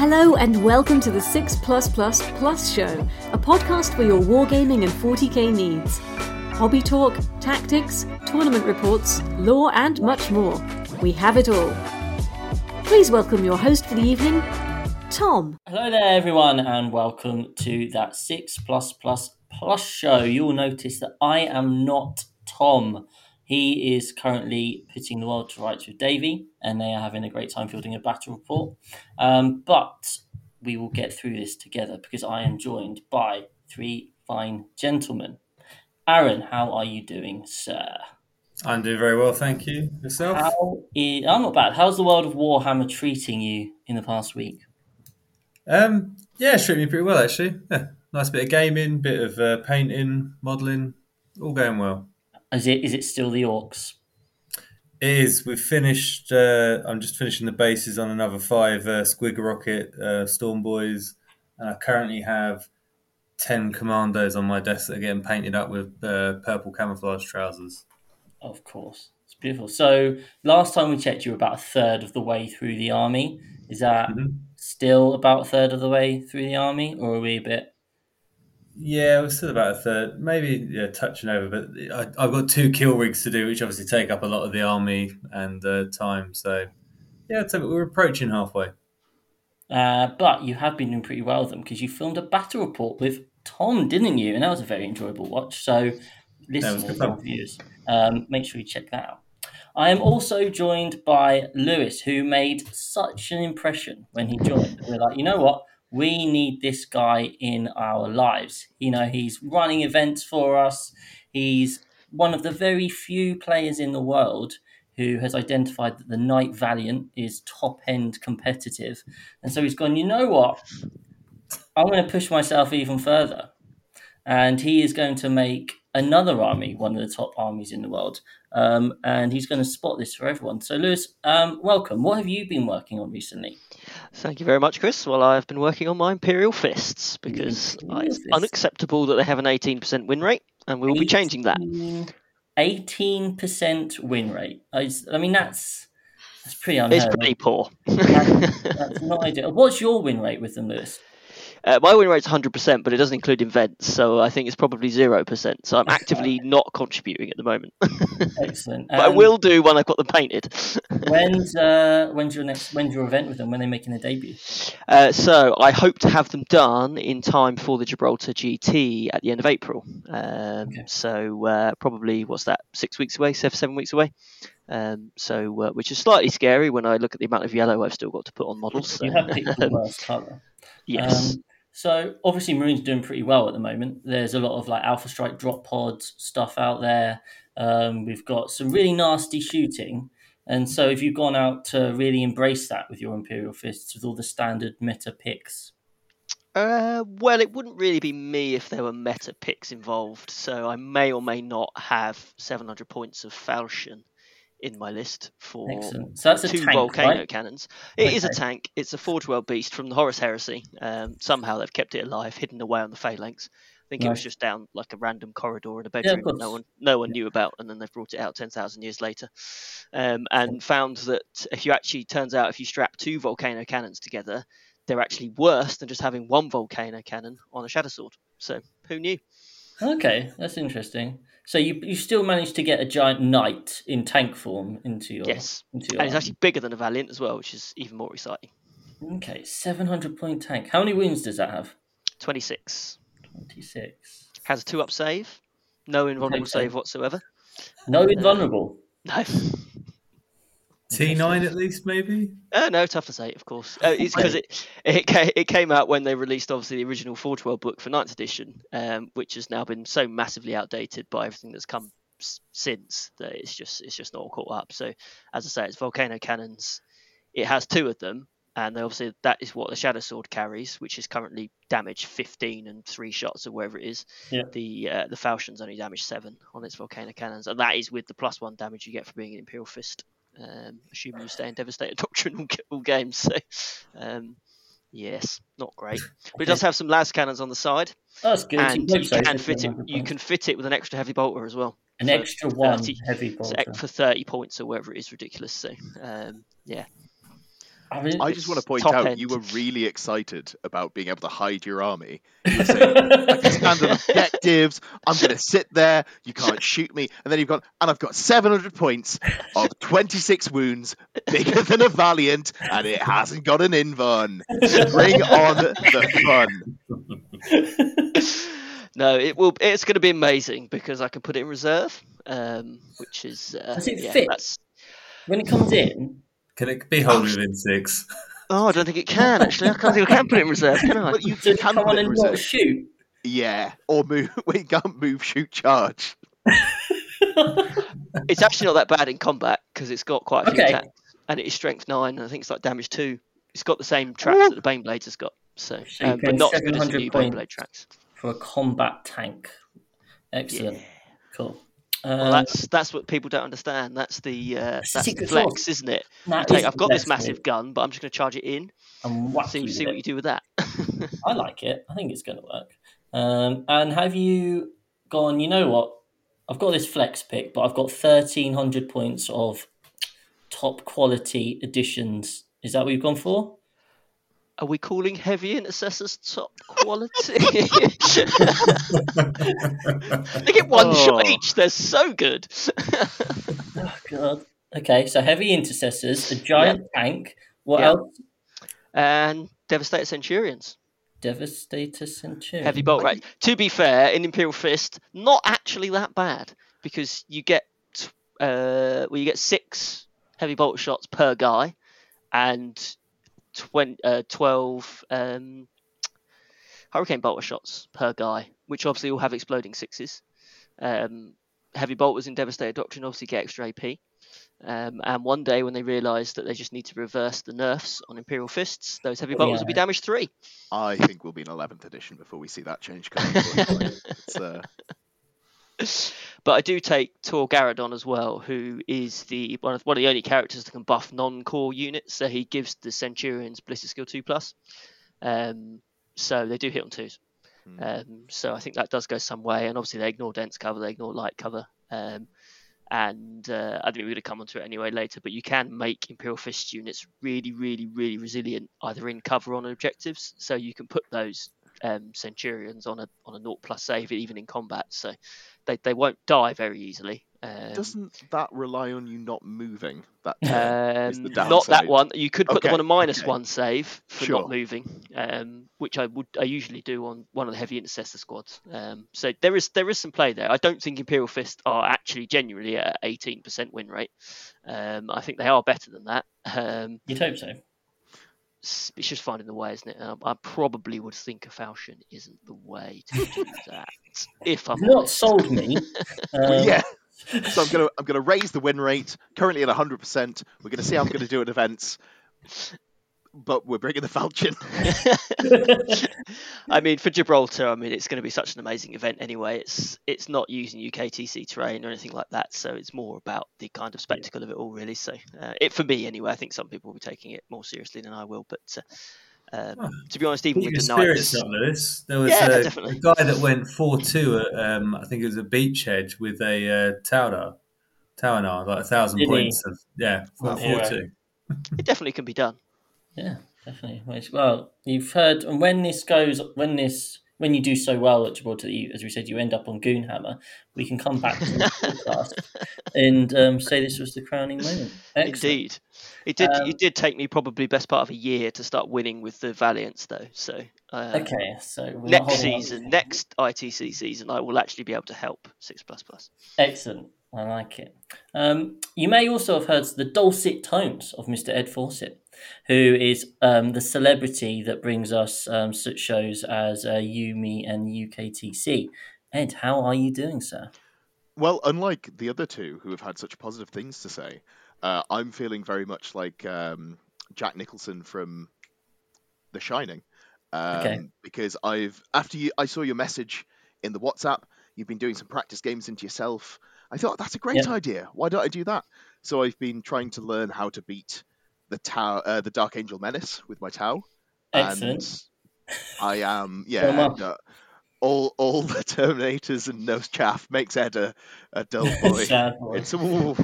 Hello and welcome to the 6 Plus Plus Plus Show, a podcast for your wargaming and 40k needs. Hobby talk, tactics, tournament reports, lore, and much more. We have it all. Please welcome your host for the evening, Tom. Hello there, everyone, and welcome to that 6 Plus Plus Plus Show. You'll notice that I am not Tom. He is currently putting the world to rights with Davey, and they are having a great time fielding a battle report. Um, but we will get through this together because I am joined by three fine gentlemen. Aaron, how are you doing, sir? I'm doing very well, thank you. Yourself? How is, I'm not bad. How's the world of Warhammer treating you in the past week? Um, yeah, it's treating me pretty well actually. Yeah, nice bit of gaming, bit of uh, painting, modelling, all going well. Is it is it still the orcs? It is. We've finished. Uh, I'm just finishing the bases on another five uh, Squig Rocket uh, Storm Boys, and I currently have ten commandos on my desk that are getting painted up with uh, purple camouflage trousers. Of course, it's beautiful. So last time we checked, you were about a third of the way through the army. Is that Mhm. still about a third of the way through the army, or are we a bit? Yeah, we're still about a third, maybe yeah, touching over. But I, I've got two kill rigs to do, which obviously take up a lot of the army and uh, time. So yeah, so we're approaching halfway. Uh, but you have been doing pretty well with them because you filmed a battle report with Tom, didn't you? And that was a very enjoyable watch. So, listeners good fun. and viewers, um, make sure you check that out. I am also joined by Lewis, who made such an impression when he joined. We're like, you know what? We need this guy in our lives. You know, he's running events for us. He's one of the very few players in the world who has identified that the Knight Valiant is top end competitive. And so he's gone, you know what? I'm going to push myself even further. And he is going to make another army one of the top armies in the world. Um, and he's going to spot this for everyone. So, Lewis, um, welcome. What have you been working on recently? Thank you very much, Chris. Well, I've been working on my Imperial Fists because Imperial it's Fists. unacceptable that they have an 18% win rate, and we will be changing that. 18 percent win rate. I mean, that's that's pretty unheard. It's pretty poor. That's, that's not ideal. What's your win rate with them, Lewis? Uh, my win rate's 100%, but it doesn't include events, so I think it's probably 0%. So I'm actively not contributing at the moment. Excellent. but I Um, will do when I've got them painted. When's uh, when's your next when's your event with them? When are they making their debut? Uh, so I hope to have them done in time for the Gibraltar GT at the end of April. Um, Okay. So uh, probably what's that? Six weeks away, seven, seven weeks away. Um, so uh, which is slightly scary when I look at the amount of yellow I've still got to put on models. So, You have picked the um, worst colour. yes. Um, so obviously Marine's doing pretty well at the moment. There's a lot of like Alpha Strike drop pods stuff out there. Um, we've got some really nasty shooting. And so if you've gone out to really embrace that with your Imperial Fists with all the standard meta picks. Uh, well, it wouldn't really be me if there were meta picks involved. So I may or may not have 700 points of falchion in my list for Excellent. So that's two tank, volcano right? cannons. It is Okay. a tank. It's a Forge World Beast from the Horus Heresy. Um, somehow they've kept it alive, hidden away on the phalanx. I think it was just down like a random corridor in a bedroom that no one no one knew about, and then they've brought it out ten thousand years later, um, and found that if you actually turns out if you strap two volcano cannons together, they're actually worse than just having one volcano cannon on a shadow sword. So who knew? Okay, that's interesting. So you you still managed to get a giant knight in tank form into your Yes, into your and it's army. actually bigger than a Valiant as well, which is even more exciting. Okay, 700 point tank. How many wins does that have? Twenty six. 26. Has a two up save, no invulnerable Okay. save whatsoever. No invulnerable. No. T nine at least, maybe. Uh, no, toughness eight, of course. Uh, it's because it it came, it came out when they released obviously the original Forge World book for ninth edition, um, which has now been so massively outdated by everything that's come s- since that it's just it's just not all caught up. So as I say, it's volcano cannons. It has two of them, and they obviously that is what the Shadow Sword carries, which is currently damage 15 and three shots or wherever it is. Yeah. The uh, the Falchion's only damage seven on its volcano cannons, and that is with the plus one damage you get for being an Imperial Fist um, assuming you stay in Devastator Doctrine all, all games. So, um, yes, not great. But it does have some las cannons on the side, That's good. and you can fit it. You can fit it with an extra heavy bolter as well. An extra one 30 heavy bolter. for thirty points or whatever it is, ridiculous. So, um, yeah, I, mean, I just want to point out end. you were really excited about being able to hide your army. You were saying, I can stand on objectives. I'm going to sit there. You can't shoot me. And then you've got, and I've got 700 points of 26 wounds, bigger than a Valiant, and it hasn't got an invuln. Bring on the fun. No, it will. It's going to be amazing because I can put it in reserve, um, which is uh, Does it yeah, fit? That's, when it comes in, Can it be held within six? oh, I don't think it can actually. I can't think I can put it in reserve, can I? But you does can come put on it in and not reserve. shoot? Yeah, or move. We can't move, shoot, charge. It's actually not that bad in combat because it's got quite a few Okay. attacks, and it is strength nine, and I think it's like damage two. It's got the same tracks that the Baneblades has got, so, So um, but not as good as the new points. Baneblade tracks. for a combat tank. Excellent. Yeah. Cool. Well, Uh, that's that's what people don't understand. That's the uh, That's the that's the secret flex, sauce. isn't it? Take, is I've got this massive way. gun, but I'm just going to charge it in. and See see what you do with that. I like it. I think it's going to work. Um, and have you gone? You know what? I've got this flex pick, but I've got thirteen hundred points of top quality editions. Is that what you've gone for? Are we calling heavy intercessors top quality? they get one shot Oh. each. They're so good. Oh God. Okay, so heavy intercessors, a giant tank. What Yeah. else? and Devastator Centurions. Devastator Centurion. Heavy bolt rate. To be fair, in Imperial Fist, not actually that bad because you get uh, well, you get six heavy bolt shots per guy, and 20, uh, twelve um, hurricane bolter shots per guy, which obviously all have exploding sixes. Um, heavy bolters in Devastator Doctrine obviously get extra AP. Um, and one day when they realise that they just need to reverse the nerfs on Imperial Fists, those heavy bolters will be damage three. I think we'll be in 11th edition before we see that change coming. it's, uh, But I do take Tor Garadon as well, who is the one of, one of the only characters that can buff non-core units. So he gives the Centurions Ballistic Skill two plus. Um, so they do hit on twos. Hmm. Um, so I think that does go some way. And obviously they ignore dense cover, they ignore light cover. Um, and uh, I think we're going to come onto it anyway later. But you can make Imperial Fist units really, really, really resilient, either in cover or on objectives. So you can put those um, Centurions on a on a naught plus save even in combat. So they, they won't die very easily. Um, doesn't that rely on you not moving? That um, the not that one. You could put them on a minus okay. one save for Sure. not moving, um, which I would I usually do on one of the heavy intercessor squads. Um, so there is there is some play there. I don't think Imperial Fist are actually genuinely at eighteen percent win rate. Um, I think they are better than that. Um, You'd hope so. S- it's just finding the way, isn't it? Um, I probably would think a falchion isn't the way to do that. If I'm You've not honest. sold me. Um, yeah. So I'm gonna I'm gonna raise the win rate. Currently at 100. percent We're gonna see how I'm gonna do at events. But we're bringing the Falcon. I mean, for Gibraltar, I mean, it's going to be such an amazing event anyway. It's it's not using UKTC terrain or anything like that, so it's more about the kind of spectacle of it all, really. So, uh, it for me anyway. I think some people will be taking it more seriously than I will, but uh, um, to be honest, even with the spirits Lewis. There was Yeah, a, definitely. a guy that went 4 2 at, um, I think it was a beachhead with a uh, Ta'unar, Ta'unar, like a thousand Did he? points. Of, yeah, four two. it definitely can be done. Yeah, definitely. Well, you've heard, and when this goes, when this, when you do so well at Gibraltar, you, as we said, you end up on Goonhammer. We can come back to the podcast and um, say this was the crowning moment. Excellent. Indeed, it did. Um, it did take me probably best part of a year to start winning with the Valiants, though. So uh, Okay, so next season, next ITC season, I will actually be able to help six plus plus. Excellent. I like it. Um, you may also have heard the dulcet tones of Mr. Ed Fawcett, who is um, the celebrity that brings us um, such shows as uh, Me and UKTC. Ed, how are you doing, sir? Well, unlike the other two who have had such positive things to say, uh, I'm feeling very much like um, Jack Nicholson from The Shining. Um, Okay. Because I've after you, I saw your message in the WhatsApp. You've been doing some practice games into yourself. I thought that's a great Yeah. idea. Why don't I do that? So I've been trying to learn how to beat the Tau, uh, the Dark Angel Menace with my Tau. Excellent. And I am, yeah. And, uh, all, all the Terminators and no chaff makes Ed a, a dull boy. Boy. It's ooh,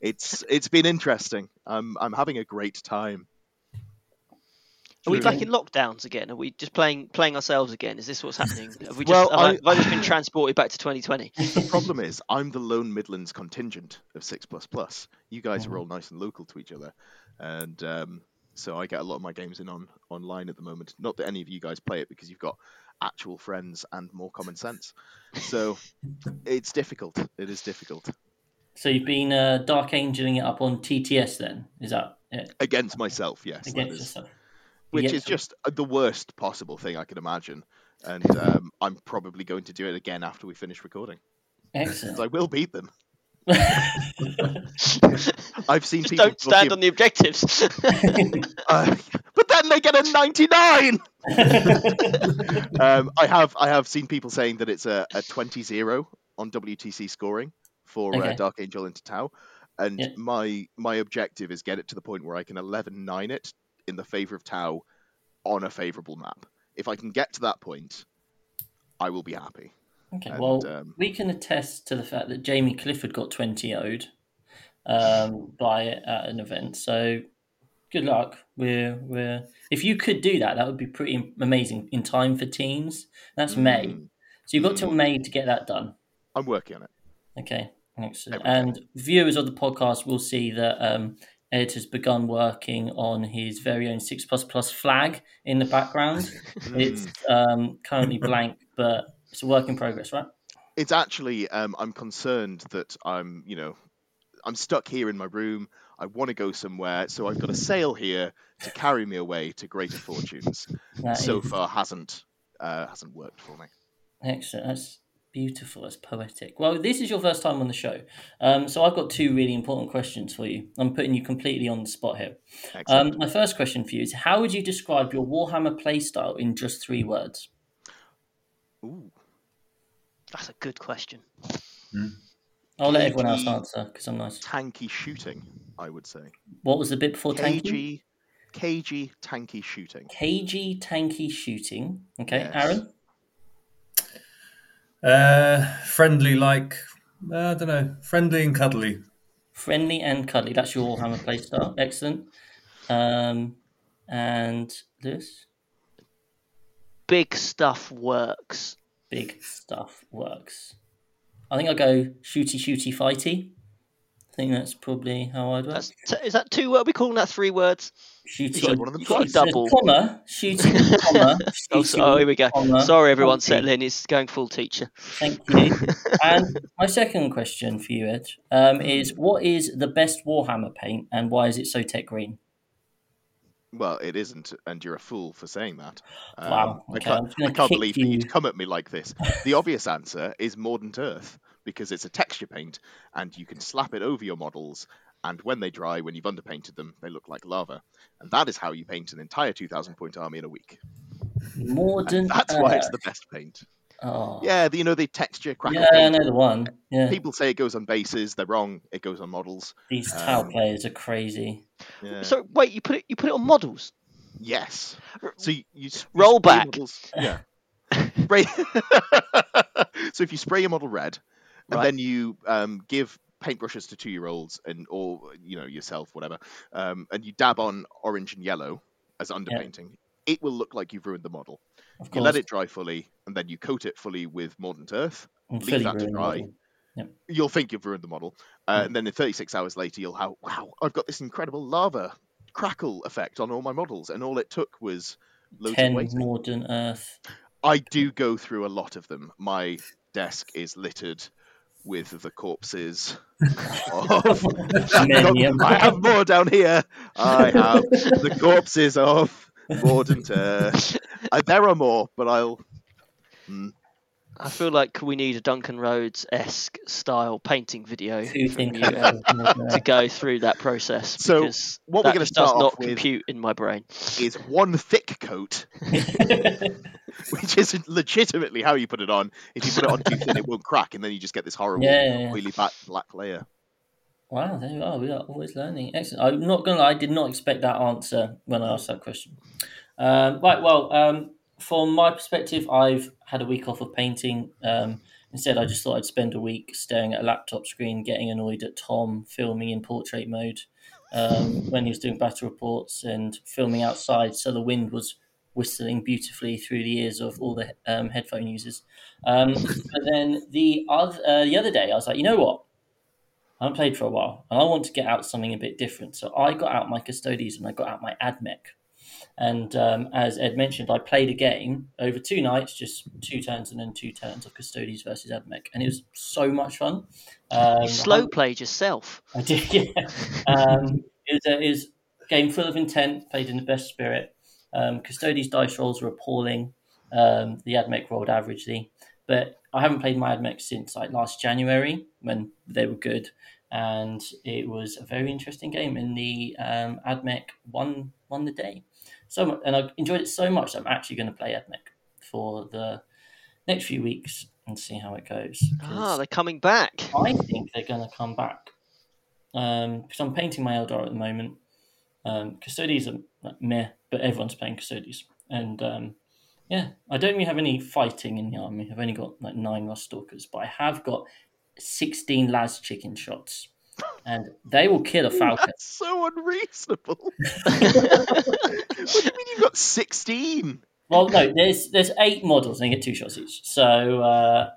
it's it's been interesting. I'm I'm having a great time. Are we back in lockdowns again? Are we just playing playing ourselves again? Is this what's happening? Have we just Well, I, I- have I just been transported back to 2020? The problem is, I'm the lone Midlands contingent of Six Plus Plus. You guys are all nice and local to each other, and um, so I get a lot of my games in on online at the moment. Not that any of you guys play it because you've got actual friends and more common sense. So it's difficult. It is difficult So you've been uh, Dark Angeling it up on TTS then? Is that it? against myself. Yes, Against yourself. Which is just uh, the worst possible thing I could imagine. And um, I'm probably going to do it again after we finish recording. Excellent. I will beat them. I've seen Just people don't stand give- on the objectives. uh, but then they get a 99. um, I have I have seen people saying that it's a, a 20-0 on WTC scoring for uh, Dark Angel into Tau, and Yeah. my my objective is get it to the point where I can 11-9 it in the favor of Tau on a favorable map. If I can get to that point, I will be happy. Okay, And, well, um, we can attest to the fact that Jamie Clifford got 20 owed um, by at an event. So good luck. We're, we're if you could do that, that would be pretty amazing in time for teams. That's May. Mm, So you've got till May to get that done. I'm working on it. Okay, excellent. And viewers of the podcast will see that um, Ed has begun working on his very own six plus plus flag in the background. it's um, currently blank, but it's a work in progress, right? it's actually um, I'm concerned that I'm you know I'm stuck here in my room. I want to go somewhere, so I've got a sail here to carry me away to greater fortunes. That so is- far, hasn't uh, hasn't worked for me. Excellent. That's beautiful. That's poetic. Well, this is your first time on the show. Um, so I've got two really important questions for you. I'm putting you completely on the spot here. Um, my first question for you is How would you describe your Warhammer playstyle in just three words? Ooh, That's a good question. I'll let everyone else answer because I'm nice. tanky shooting, I would say. What was the bit before tanky? Cagey, cagey, tanky shooting. Cagey, tanky shooting. Okay, Yes. Aaron? Uh, friendly, like uh, I don't know, friendly and cuddly. Friendly and cuddly. That's your Warhammer playstyle. Excellent. Um, and this Big stuff works. big stuff works. I think I'll go shooty shooty fighty. I think that's probably how I'd work. That's t- is that two? What are we calling that? Three words? Shooting, said one of them You got a twice. double. Comma shooting comma. Oh, shooty, so, oh, here we go. comma, Sorry, everyone. fighty. Settle in. It's going full teacher. Thank you. and my second question for you, Ed, um, is what is the best Warhammer paint and why is it so tech green? Well, it isn't, and you're a fool for saying that. Um, Wow, I can't, I'm just gonna I can't kick believe that you. you'd come at me like this. The obvious answer is Mordant Earth, because it's a texture paint, and you can slap it over your models, and when they dry, when you've underpainted them, they look like lava. And that is how you paint an entire 2,000 point army in a week. Mordant. And that's why it's the best paint. Oh. Yeah, the, you know, the texture crackle Yeah, I paint. know the one. Yeah, People say it goes on bases, they're wrong, it goes on models. these Tau um, players are crazy. Yeah. So wait, you put it you put it on models. Yes. So you, you Roll back. models- Yeah. Spray. so if you spray your model red, and Right. then you um, give paintbrushes to two-year-olds and or you know yourself, whatever, um, and you dab on orange and yellow as underpainting, it will look like you've ruined the model. Of You let it dry fully, and then you coat it fully with Mordant Earth. and leave that to dry. model. You'll think you've ruined the model, uh, and then in 36 hours later, you'll have wow, I've got this incredible lava crackle effect on all my models, and all it took was loads Ten. Mordant Earth. I do go through a lot of them. My desk is littered with the corpses of. Millennium. I have more down here. I have the corpses of Mordant Earth. Uh, there are more, but I'll. Mm, I feel like we need a Duncan Rhodes esque style painting video from you, like Ed, that, Mordant to go through that process. So, because what we're gonna just does start not off with- compute in my brain. is one thick coat, which is legitimately how you put it on. If you put it on too thin, it won't crack, and then you just get this horrible, Yeah, yeah, yeah. oily black, black layer. Wow, there you are. We are always learning. Excellent. I'm not gonna lie, I did not expect that answer when I asked that question. Um, right. Well, um, from my perspective, I've had a week off of painting. Um, instead, I just thought I'd spend a week staring at a laptop screen, getting annoyed at Tom filming in portrait mode. um, when he was doing battle reports and filming outside, so the wind was whistling beautifully through the ears of all the um, headphone users. Um, but then the other uh, the other day, I was like, you know what? I haven't played for a while, and I want to get out something a bit different. So I got out my Custodes and I got out my Admech. And um, as Ed mentioned, I played a game over two nights, just two turns and then two turns of Custodes versus Admech, and it was so much fun. Um, you slow played yourself. I did, yeah. um, it, was a, it was a game full of intent, played in the best spirit. Um, Custodes dice rolls were appalling. Um, the Admech rolled averagely, but I haven't played my Admech since like last January when they were good, and it was a very interesting game. And the um, Admech won won the day, so much, and I enjoyed it so much. That I'm actually going to play Admech for the next few weeks and see how it goes. Ah, they're coming back. I think they're going to come back because I'm painting my Eldar at the moment. Um, Custodes are like, meh, but everyone's playing Custodes, and um, yeah, I don't really have any fighting in the army. I've only got like nine Rust Stalkers, but I have got 16 Las Chicken shots. And they will kill a falcon. That's so unreasonable. what do you mean you've got 16? Well, no, there's there's eight models and they get two shots each. So, uh,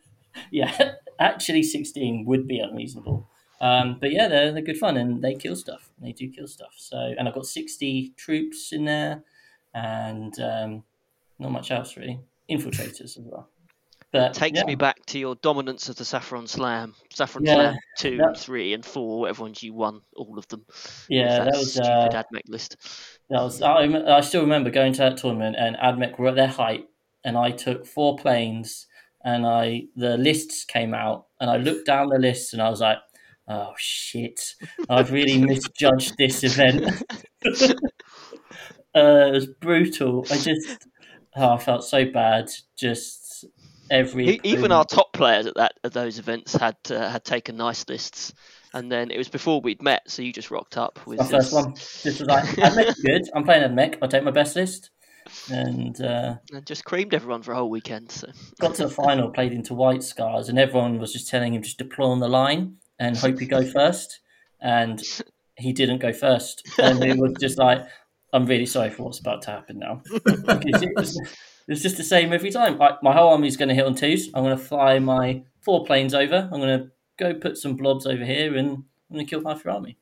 yeah, actually 16 would be unreasonable. Um, but yeah, they're, they're good fun and they kill stuff. They do kill stuff. So, and I've got 60 troops in there and um, not much else really. Infiltrators as well. But Takes yeah. me back to your dominance of the Saffron Slam. Saffron Yeah, Slam 2, that- 3, and 4, whatever ones you won, all of them. Yeah, that was stupid uh, Admech list. that was. I, I still remember going to that tournament and Admech were at their height, and I took four planes, and I the lists came out, and I looked down the lists, and I was like, "Oh shit, I've really misjudged this event." uh, it was brutal. I just, oh, I felt so bad. Just every E- Even our top players at that at those events had uh, had taken nice lists, and then it was before we'd met, so you just rocked up with my first this- one. Just was like, Admech's good. I'm playing Admech. I'll take my best list. And uh, and just creamed everyone for a whole weekend. So got to the final, played into White Scars, and everyone was just telling him just deploy on the line and hope you go first. And he didn't go first. And it was just like, I'm really sorry for what's about to happen now. Because it, was, just the same every time. Like, my whole army's going to hit on twos. I'm going to fly my four planes over. I'm going to go put some blobs over here and I'm going to kill half your army.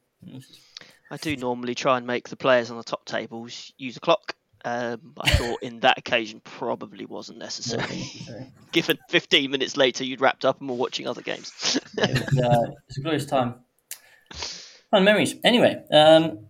I do normally try and make the players on the top tables use a clock. Um, I thought in that occasion probably wasn't necessary. Given 15 minutes later you'd wrapped up and were watching other games. it was, uh, it was a glorious time. Fun memories. Anyway, um,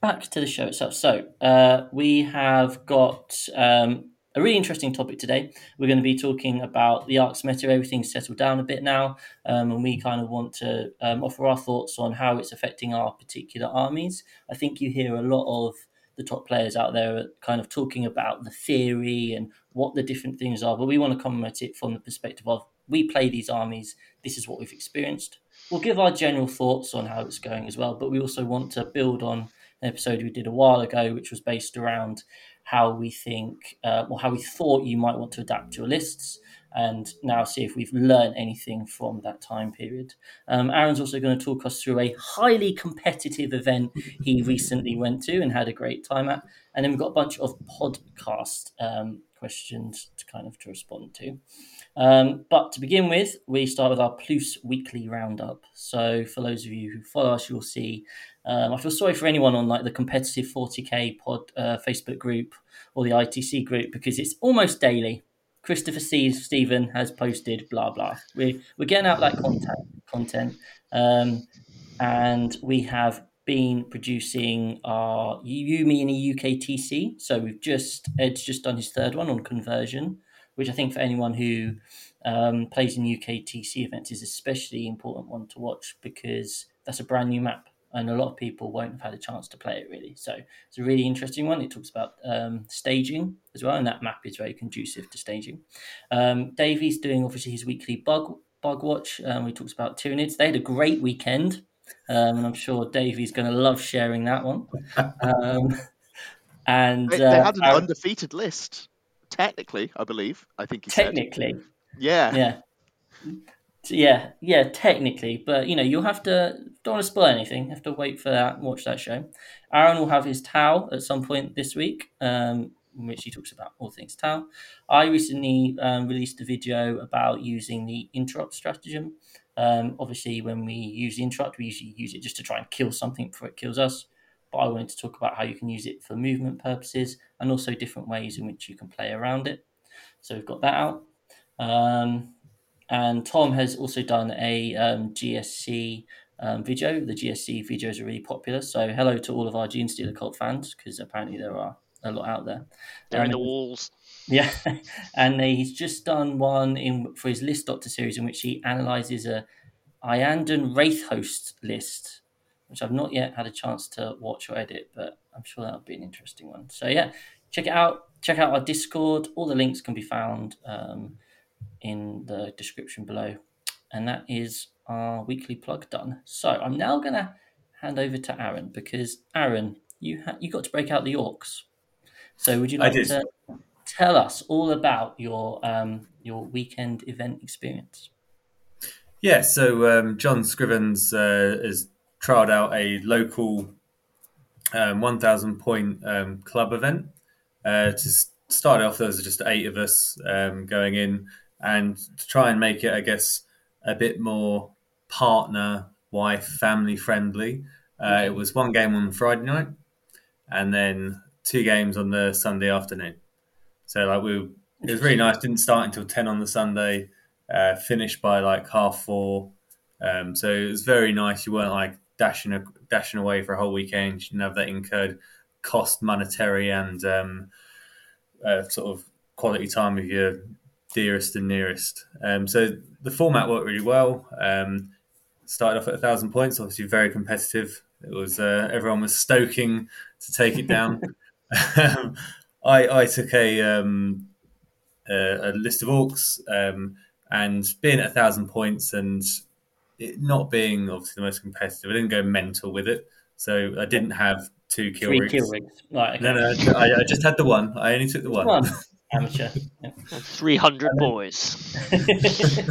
back to the show itself. So uh, we have got um, a really interesting topic today. We're going to be talking about the Arks meta. Everything's settled down a bit now, um, and we kind of want to um, offer our thoughts on how it's affecting our particular armies. I think you hear a lot of the top players out there kind of talking about the theory and what the different things are, but we want to comment it from the perspective of we play these armies, this is what we've experienced. We'll give our general thoughts on how it's going as well, but we also want to build on an episode we did a while ago, which was based around how we think uh, or how we thought you might want to adapt your lists, and now see if we've learned anything from that time period. Um, Aaron's also going to talk us through a highly competitive event he recently went to and had a great time at, and then we've got a bunch of podcast um, questions to kind of to respond to. Um, but to begin with, we start with our Plus weekly roundup. So for those of you who follow us, you'll see. Um, I feel sorry for anyone on like the competitive 40k pod uh, Facebook group or the ITC group because it's almost daily. Christopher Steve, Stephen has posted blah blah. We're we're getting out that content content, um, and we have been producing our You Me in a UKTC. So we've just Ed's just done his third one on conversion, which I think for anyone who um, plays in UKTC events is especially important one to watch because that's a brand new map and a lot of people won't have had a chance to play it really. So it's a really interesting one. It talks about um, staging as well, and that map is very conducive to staging. Um, Davey's doing obviously his weekly bug bug watch. Um, we talks about Tyranids. They had a great weekend, um, and I'm sure Davey's going to love sharing that one. Um, and They, they uh, had an Aaron- undefeated list, technically, I believe. I think he said. technically, Yeah. yeah. Yeah, yeah, technically, but you know, you'll have to don't want to spoil anything. Have to wait for that, watch that show. Aaron will have his Tau at some point this week, um, in which he talks about all things Tau. I recently um, released a video about using the interrupt stratagem. Um, obviously, when we use the interrupt, we usually use it just to try and kill something before it kills us. But I wanted to talk about how you can use it for movement purposes and also different ways in which you can play around it. So we've got that out. Um, and Tom has also done a um, GSC um, video. The GSC videos are really popular. So hello to all of our Genestealer cult fans, because apparently there are a lot out there. They're in Um, the walls. yeah, and he's just done one in for his list doctor series in which he analyzes a Iyanden Wraith host list, which I've not yet had a chance to watch or edit, but I'm sure that'll be an interesting one. So yeah, check it out. Check out our Discord. All the links can be found um, in the description below, and that is our weekly plug done. So I'm now gonna hand over to Aaron because Aaron, you ha- you got to break out the orcs. So would you like to tell us all about your um, your weekend event experience? Yeah, so um, John Scrivens uh, has trialled out a local um, 1,000 point um, club event. Uh, to start off, there was just eight of us um, going in, and to try and make it, I guess, a bit more partner, wife, family friendly. Uh, It was one game on Friday night, and then two games on the Sunday afternoon. So like we, it was really nice. Didn't start until ten on the Sunday. Uh, finished by like half four. Um, so it was very nice. You weren't like dashing a, dashing away for a whole weekend. You didn't have that incurred cost, monetary and um, uh, sort of quality time with your dearest and nearest. Um, so the format worked really well. Um, started off at a thousand points, obviously very competitive. It was uh, everyone was stoking to take it down. um, I, I took a, um, a, a list of orcs um, and being at a thousand points and it not being obviously the most competitive, I didn't go mental with it. So I didn't have two kill Three rigs. kill rigs. Right. Okay. No, no, I, I just had the one. I only took the one. One. Amateur. Yeah. 300 boys.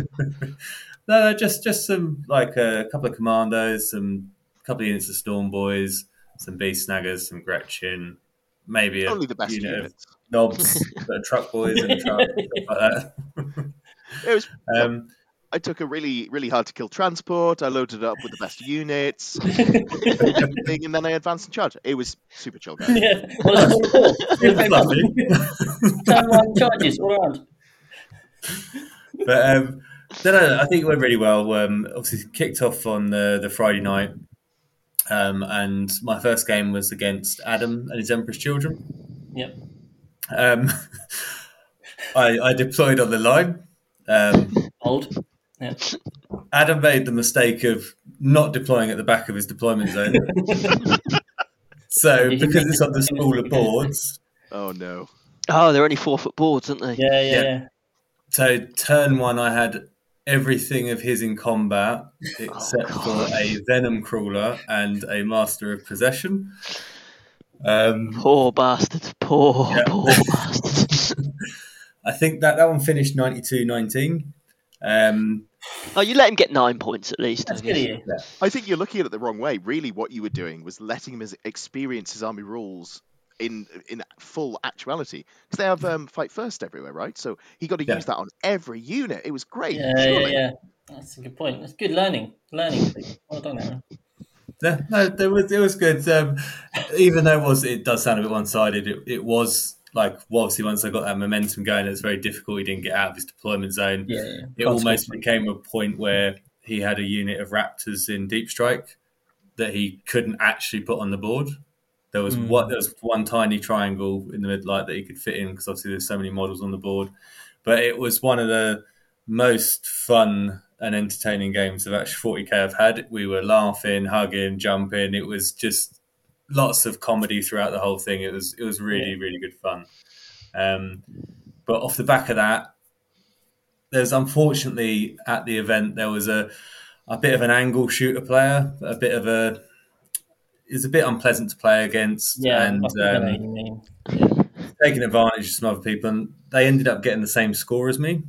no, no, just just some like a couple of commandos, some couple of units of storm boys, some beast snaggers, some Gretchin, maybe a Only the best unit of units. knobs, truck boys, and truck stuff like that. It was. Um, I took a really, really hard to kill transport. I loaded it up with the best units, and then I advanced and charged. It was super chill, guys. yeah. Well, that's cool. it was lovely. Turn one charges all around. but um, no, no, I think it went really well. Um, obviously, kicked off on the, the Friday night, um, and my first game was against Adam and his Emperor's Children. Yep. Um, I, I deployed on the line. Um, Old. Yeah. Adam made the mistake of not deploying at the back of his deployment zone. so, because it's on the the smaller boards, Oh no. Oh, they're only four foot boards, aren't they? Yeah, yeah, Yeah. yeah. so turn one, I had everything of his in combat except Oh, for a venom crawler and a master of possession. Um, Poor bastards. Poor, Yeah. poor bastards. I think that that one finished 92-19. Um, oh, you let him get nine points at least. I That's good of guess. you. I think you're looking at it the wrong way. Really, what you were doing was letting him experience his army rules in in full actuality because they have um, fight first everywhere, right? So he got to Yeah. use that on every unit. It was great. Yeah, yeah, surely. yeah. That's a good point. That's good learning. Learning. Well done, Aaron. Yeah, no, there was it was good. Um, even though it was it does sound a bit one sided. It, it was like well, obviously once I got that momentum going, it was very difficult. He didn't get out of his deployment zone. Yeah, yeah. It almost became a point where he had a unit of Raptors in deep strike that he couldn't actually put on the board. There was Mm. what there was one tiny triangle in the mid light that he could fit in because obviously there's so many models on the board. But it was one of the most fun and entertaining games of actually 40k I've had. We were laughing, hugging, jumping. It was just lots of comedy throughout the whole thing. It was it was really really good fun. Um, but off the back of that, there's unfortunately at the event there was a a bit of an angle shooter player, a bit of a is a bit unpleasant to play against, Yeah, and I think I know what um, taking advantage of some other people. And they ended up getting the same score as me,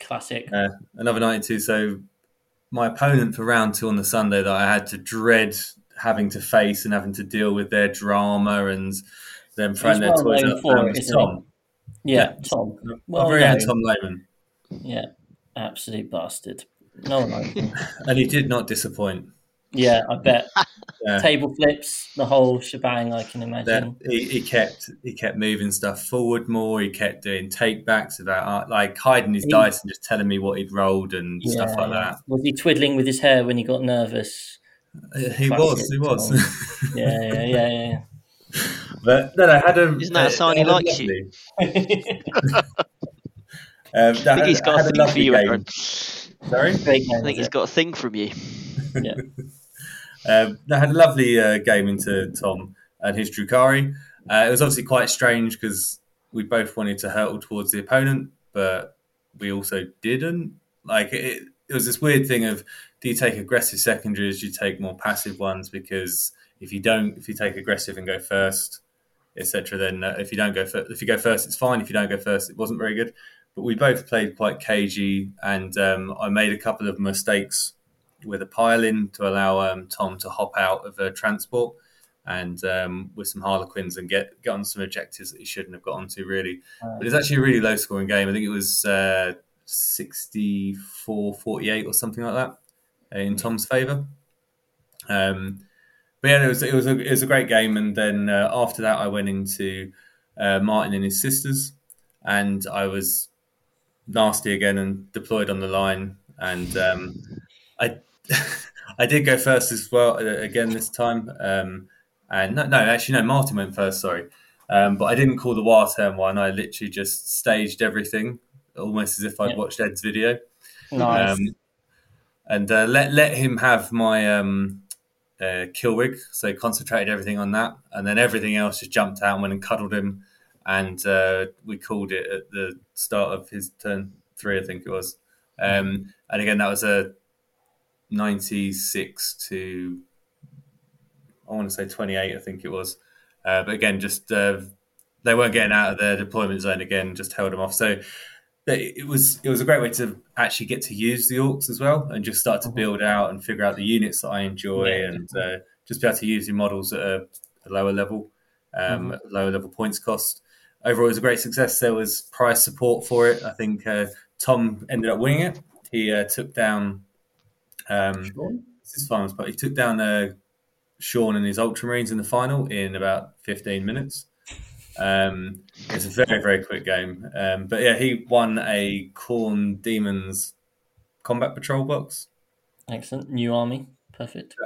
Classic. uh, another 92. So my opponent for round two on the Sunday that I had to dread having to face and having to deal with their drama and them throwing their well toys out for it, Tom. Yeah, Tom. Well, very own known. Tom Lehman. Yeah, absolute bastard. No one. And he did not disappoint. Yeah, I bet. Yeah. Table flips, the whole shebang. I can That imagine. he, he kept he kept moving stuff forward more. He kept doing take backs about like hiding his He- dice and just telling me what he'd rolled and stuff like yeah. Was he twiddling with his hair when he got nervous? That. He was, he was. Yeah, yeah, yeah, yeah. but no, no, I had a. Isn't that a sign he likes you? Um, I think he's got a thing for you, Aaron. Sorry. Great I think he's got a thing from you. it? Yeah. Um, I had a lovely uh, game into Tom and his Drukhari. Uh, it was obviously quite strange because we both wanted to hurtle towards the opponent, but we also didn't. Like it, it was this weird thing of do you take aggressive secondaries, do you take more passive ones? Because if you don't, if you take aggressive and go first, etc., then uh, if you don't go first, if you go first, it's fine. If you don't go first, it wasn't very good. But we both played quite cagey, and um, I made a couple of mistakes with a pile in to allow um, Tom to hop out of a transport and um, with some Harlequins and get, get on some objectives that he shouldn't have got onto, really. But it was actually a really low scoring game. I think it was uh, 64 48 or something like that in Tom's favour. Um, but yeah, it was, it, was a, it was a great game. And then uh, after that, I went into uh, Martin and his sisters, and I was nasty again and deployed on the line. And um, I I did go first as well uh, again this time. Um, and no, no, actually, no, Martin went first. Sorry, um, but I didn't call the war term one. I literally just staged everything, almost as if I'd Yeah. watched Ed's video, Nice. um, and uh, let let him have my um, uh, kill rig. So concentrated everything on that, and then everything else just jumped out and went and cuddled him, and uh, we called it at the start of his turn three, I think it was. Um, and again, that was a 96 to I want to say 28 I think it was uh, but again just uh, they weren't getting out of their deployment zone again just held them off so it it was it was a great way to actually get to use the orcs as well and just start to Mhm. build out and figure out the units that I enjoy Yeah. and uh, just be able to use the models at a, a lower level um, lower level points cost overall it was a great success there was prize support for it I think uh, Tom ended up winning it he uh, took down um, this is finals, but he took down uh, Sean and his Ultramarines in the final in about 15 minutes. Um, it was a very, very quick game. Um, but yeah, he won a Khorne Demons combat patrol box, Excellent. New army. Perfect.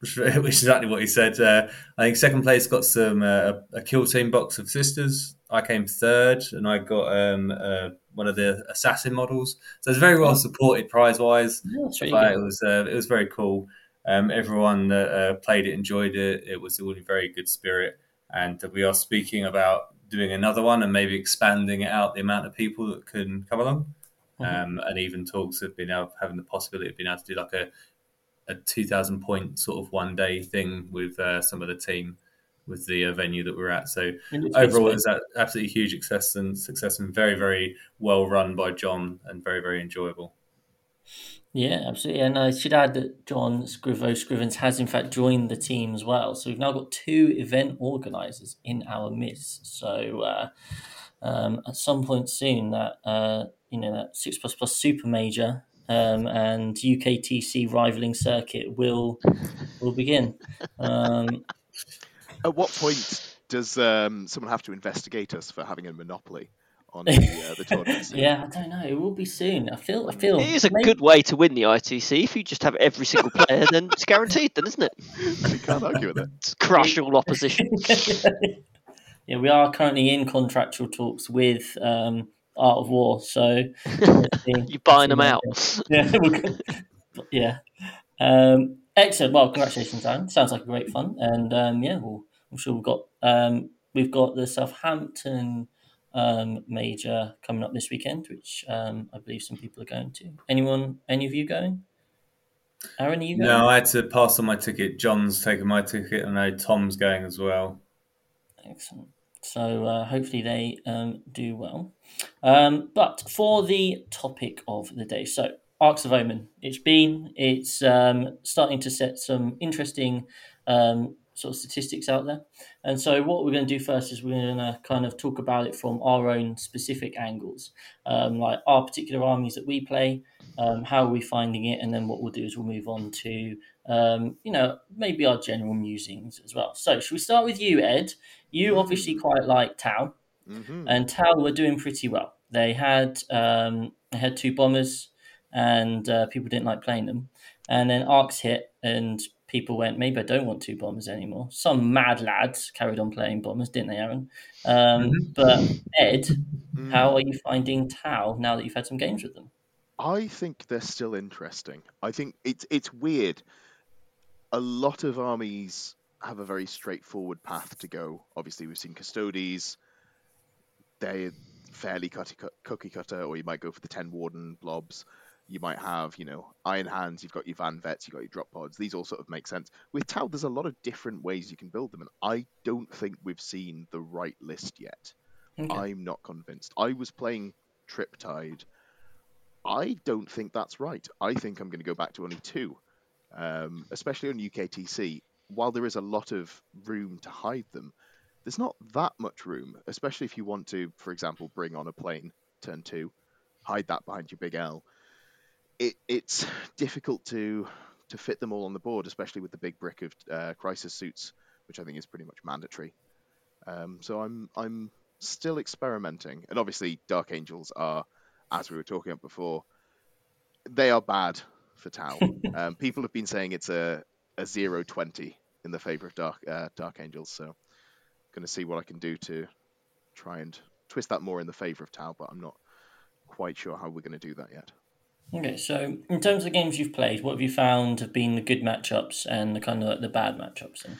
which, which is exactly what he said. Uh, I think second place got some uh, a kill team box of sisters. I came third, and I got um, uh, one of the assassin models. So it's very well supported prize wise. Yeah, but it was uh, it was very cool. Um, everyone that uh, played it enjoyed it. It was all in very good spirit, and we are speaking about doing another one and maybe expanding it out the amount of people that can come along. Mhm. Um, and even talks have been out having the possibility of being able to do like a a two thousand point sort of one day thing with uh, some of the team with the uh, venue that we're at. So overall, it space. was absolutely huge success and success and very very well run by John and very very enjoyable. Yeah, absolutely. And I should add that John Scrivo Scrivens has in fact joined the team as well. So we've now got two event organisers in our midst. So uh, um, at some point soon, that uh, you know that six plus plus super major um, and UKTC rivaling circuit will will begin. Um, At what point does um, someone have to investigate us for having a monopoly on the, uh, the tournaments? yeah, I don't know. It will be soon. I feel. I feel. It is a maybe- good way to win the ITC if you just have every single player, then it's guaranteed, then, isn't it? You can't argue with it. Just crush all opposition. yeah, we are currently in contractual talks with um, Art of War, so You're buying them out. see how it goes. Yeah, yeah. Um, excellent. Well, congratulations, Aaron. Sounds like a great fun, and um, yeah, we'll, I'm sure we've got um, we've got the Southampton um, major coming up this weekend, which um, I believe some people are going to. Anyone? Any of you going? Aaron, are you going? No, I had to pass on my ticket. John's taken my ticket, and I know Tom's going as well. Excellent. So uh, hopefully they um, do well. Um, but for the topic of the day, so Arks of Omen. It's been it's um, starting to set some interesting um, sort of statistics out there. And so, what we're going to do first is we're going to kind of talk about it from our own specific angles, um, like our particular armies that we play, um, how are we finding it, and then what we'll do is we'll move on to, um, you know, maybe our general musings as well. So, should we start with you, Ed? You obviously quite like Tau, Mm-hmm. and Tau were doing pretty well. They had um, they had two bombers, and uh, people didn't like playing them. And then Arks hit, and people went, maybe I don't want two bombers anymore. Some mad lads carried on playing bombers, didn't they, Aaron? Um, But Ed, Mm. how are you finding Tau now that you've had some games with them? I think they're still interesting. I think it's it's weird. A lot of armies have a very straightforward path to go. Obviously, we've seen Custodes. They're fairly cut, cookie cutter, or you might go for the ten warden blobs. You might have, you know, Iron Hands. You've got your Van Vets. You've got your drop pods. These all sort of make sense. With Tau, there's a lot of different ways you can build them, and I don't think we've seen the right list yet. Okay. I'm not convinced. I was playing Triptide. I don't think that's right. I think I'm going to go back to only two, um, especially on UKTC. While there is a lot of room to hide them, there's not that much room, especially if you want to, for example, bring on a plane turn two, hide that behind your big L. It, it's difficult to to fit them all on the board, especially with the big brick of uh, crisis suits, which I think is pretty much mandatory. Um, so I'm I'm still experimenting, and obviously Dark Angels are, as we were talking about before, they are bad for Tau. um, people have been saying it's a a zero twenty in the favor of Dark uh, Dark Angels, so going to see what I can do to try and twist that more in the favor of Tau, but I'm not quite sure how we're going to do that yet. Okay, so in terms of the games you've played, what have you found have been the good matchups and the kind of the bad matchups? Then?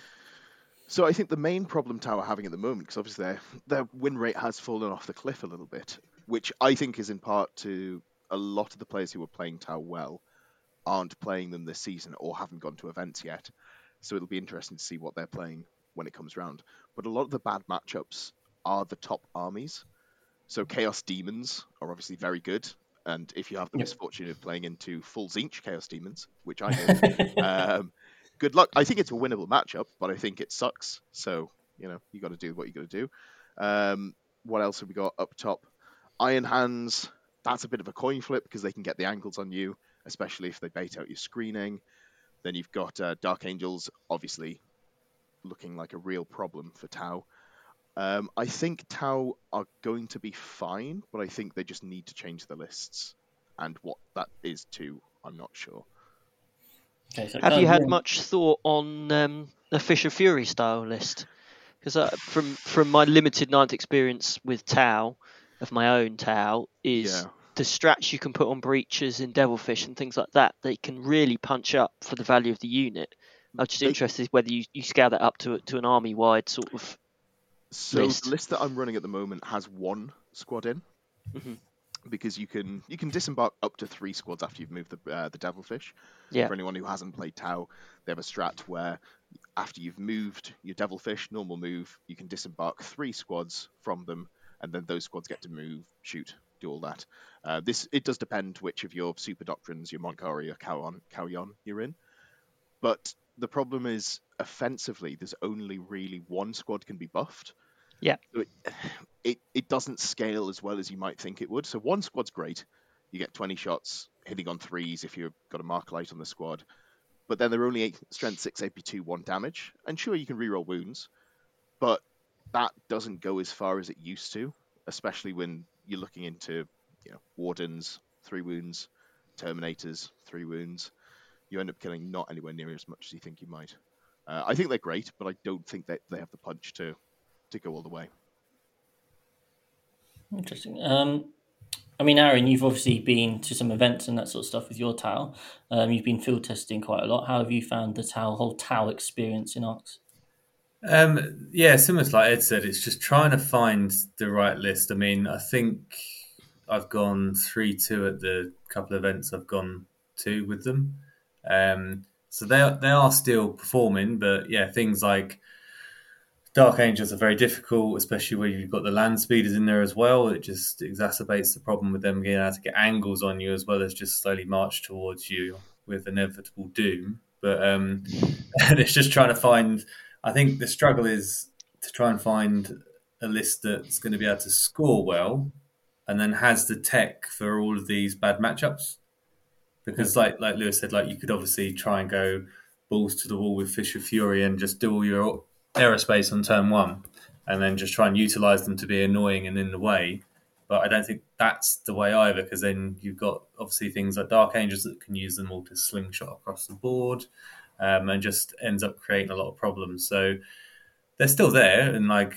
So I think the main problem Tau having at the moment, because obviously their their win rate has fallen off the cliff a little bit, which I think is in part to a lot of the players who were playing Tau well aren't playing them this season or haven't gone to events yet. So it'll be interesting to see what they're playing when it comes round. But a lot of the bad matchups are the top armies. So Chaos Demons are obviously very good. And if you have the Yep. misfortune of playing into full Tzeentch Chaos Demons, which I do, um, good luck. I think it's a winnable matchup, but I think it sucks. So you know you got to do what you got to do. Um, what else have we got up top? Iron Hands. That's a bit of a coin flip because they can get the angles on you, especially if they bait out your screening. Then you've got uh, Dark Angels, obviously looking like a real problem for Tau. Um, I think Tau are going to be fine, but I think they just need to change the lists, and what that is too, I'm not sure. Okay, so Have you had more- much thought on um, a Fish of Fury style list? Because uh, from from my limited ninth experience with Tau, of my own Tau, is Yeah. the strats you can put on Breachers in Devilfish and things like that. They can really punch up for the value of the unit. I'm just interested whether you, you scale that up to to an army wide sort of. So list. the list that I'm running at the moment has one squad in, Mhm. because you can you can disembark up to three squads after you've moved the uh, the Devilfish. Yeah. For anyone who hasn't played Tau, they have a strat where after you've moved your Devilfish, normal move, you can disembark three squads from them, and then those squads get to move, shoot, do all that. Uh, this it does depend which of your super doctrines, your Mont'ka or Kauyon, Kauyon you're in. But the problem is offensively, there's only really one squad can be buffed. Yeah. So it, it it doesn't scale as well as you might think it would. So one squad's great. You get 20 shots hitting on threes if you've got a markerlight on the squad. But then they're only eight, strength 6 AP2 1 damage. And sure you can reroll wounds, but that doesn't go as far as it used to, especially when you're looking into, you know, wardens, 3 wounds, terminators, 3 wounds. You end up killing not anywhere near as much as you think you might. Uh, I think they're great, but I don't think that they have the punch to to go all the way. Interesting. Um, I mean, Aaron, you've obviously been to some events and that sort of stuff with your Tau. Um, you've been field testing quite a lot. How have you found the Tau whole Tau experience in Arks? Um, yeah, similar to like Ed said, it's just trying to find the right list. I mean, I think I've gone three two at the couple of events I've gone to with them. Um, so they are, they are still performing, but yeah, things like Dark Angels are very difficult, especially when you've got the land speeders in there as well. It just exacerbates the problem with them being able to get angles on you as well as just slowly march towards you with inevitable doom. But um, it's just trying to find. I think the struggle is to try and find a list that's going to be able to score well, and then has the tech for all of these bad matchups. Because, like like Lewis said, like you could obviously try and go balls to the wall with Fish of Fury and just do all your aerospace on turn one, and then just try and utilize them to be annoying and in the way. But I don't think that's the way either, because then you've got obviously things like Dark Angels that can use them all to slingshot across the board, um, and just ends up creating a lot of problems. So they're still there, and like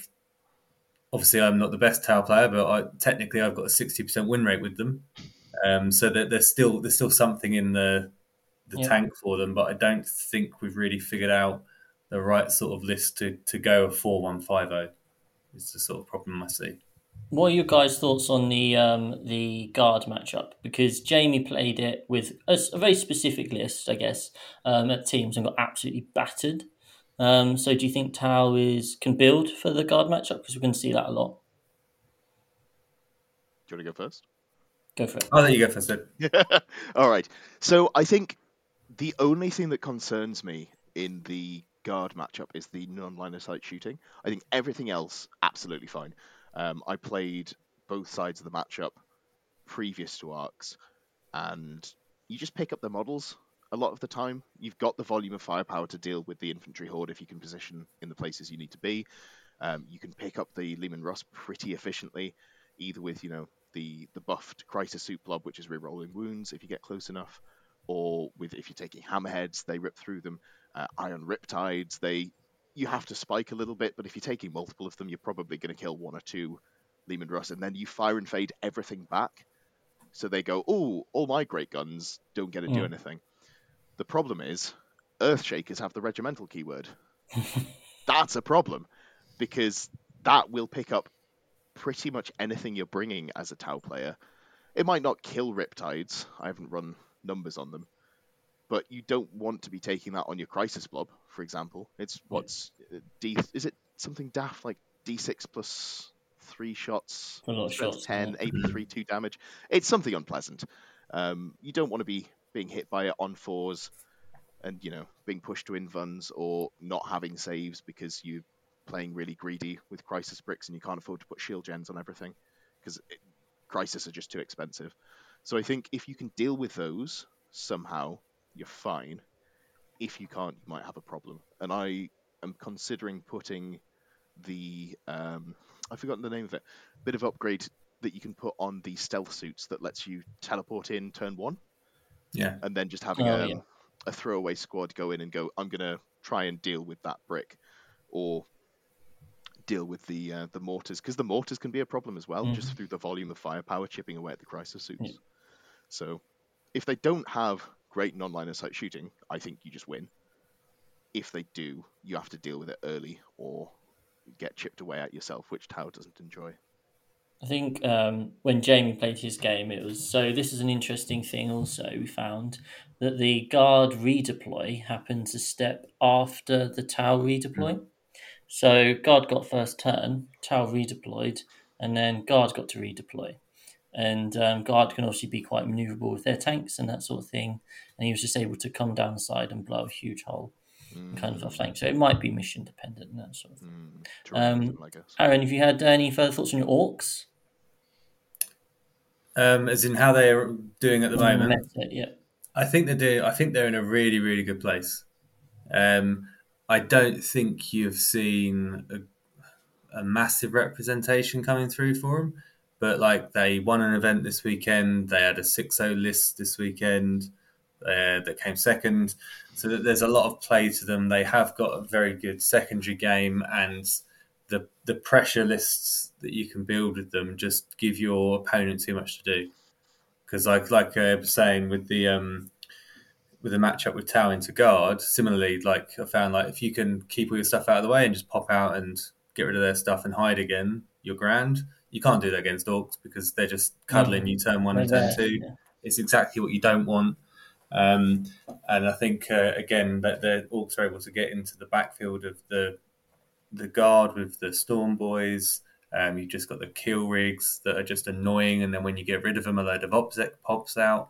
obviously I'm not the best Tau player, but I, technically I've got a sixty percent win rate with them. Um, so that there's still there's still something in the the Yeah. tank for them, but I don't think we've really figured out the right sort of list to, to go a four one five zero. Is the sort of problem I see. What are your guys' thoughts on the um, the guard matchup? Because Jamie played it with a very specific list, I guess, um, at teams and got absolutely battered. Um, so, do you think Tau is can build for the guard matchup? Because we're going to see that a lot. Do you want to go first? Go for it. Oh, there you go, first. Ed. All right. So I think the only thing that concerns me in the guard matchup is the non-line of sight shooting. I think everything else absolutely fine. Um, I played both sides of the matchup previous to Arks, and you just pick up the models a lot of the time. You've got the volume of firepower to deal with the infantry horde if you can position in the places you need to be. Um, you can pick up the Leman Russ pretty efficiently, either with you know the the buffed Crisis Suit Blob, which is rerolling wounds if you get close enough, or with if you're taking hammerheads, they rip through them. Uh, ion Riptides, they you have to spike a little bit, but if you're taking multiple of them, you're probably going to kill one or two Leman Russ, and then you fire and fade everything back. So they go, oh, all my great guns don't get to do Mm. anything. The problem is, Earthshakers have the regimental keyword. That's a problem because that will pick up pretty much anything you're bringing as a Tau player. It might not kill Riptides. I haven't run numbers on them, but you don't want to be taking that on your Crisis Blob, for example. It's what's uh, D? Is it something daft like D6 plus three shots, A lot of strength shots, 10, yeah. AP3, two damage? It's something unpleasant. Um, you don't want to be being hit by it on fours and you know being pushed to invulns or not having saves because you're playing really greedy with crisis bricks and you can't afford to put shield gens on everything because crisis are just too expensive so i think if you can deal with those somehow you're fine if you can't you might have a problem and i am considering putting the um i've forgotten the name of it bit of upgrade that you can put on the stealth suits that lets you teleport in turn one Yeah, and then just having Oh, a, yeah. a throwaway squad go in and go, I'm gonna try and deal with that brick, or deal with the uh, the mortars because the mortars can be a problem as well, just through the volume of firepower chipping away at the crisis suits. Yeah. So if they don't have great non-line of sight shooting, I think you just win. If they do, you have to deal with it early or get chipped away at yourself, which Tau doesn't enjoy. I think um, when Jamie played his game, it was so. This is an interesting thing. Also, we found that the guard redeploy happens a step after the Tau redeploy. So guard got first turn, Tau redeployed, and then guard got to redeploy. And um, guard can obviously be quite maneuverable with their tanks and that sort of thing. And he was just able to come down the side and blow a huge hole, and kind of off flank. So it might be mission dependent and that sort of thing. Mm, Um, level, I guess. Aaron, have you had any further thoughts on your orcs? um, as in how they're doing at the moment. Meta, yeah. I think they do. I think they're in a really, really good place. Um, I don't think you've seen a, a massive representation coming through for them, but like they won an event this weekend. They had a 6-0 list this weekend uh, that came second. So that there's a lot of play to them. They have got a very good secondary game, and the the pressure lists that you can build with them just give your opponent too much to do. Because like like I was saying with the um, with the matchup with Tau into guard, similarly, like I found like if you can keep all your stuff out of the way and just pop out and get rid of their stuff and hide again, you're grand. You can't do that against orcs because they're just cuddling you turn one and turn there, two. yeah. It's exactly what you don't want. Um, and I think uh, again that the orcs are able to get into the backfield of the the guard with the Storm Boys. Um, you've just got the kill rigs that are just annoying, and then when you get rid of them, a load of ObSec pops out.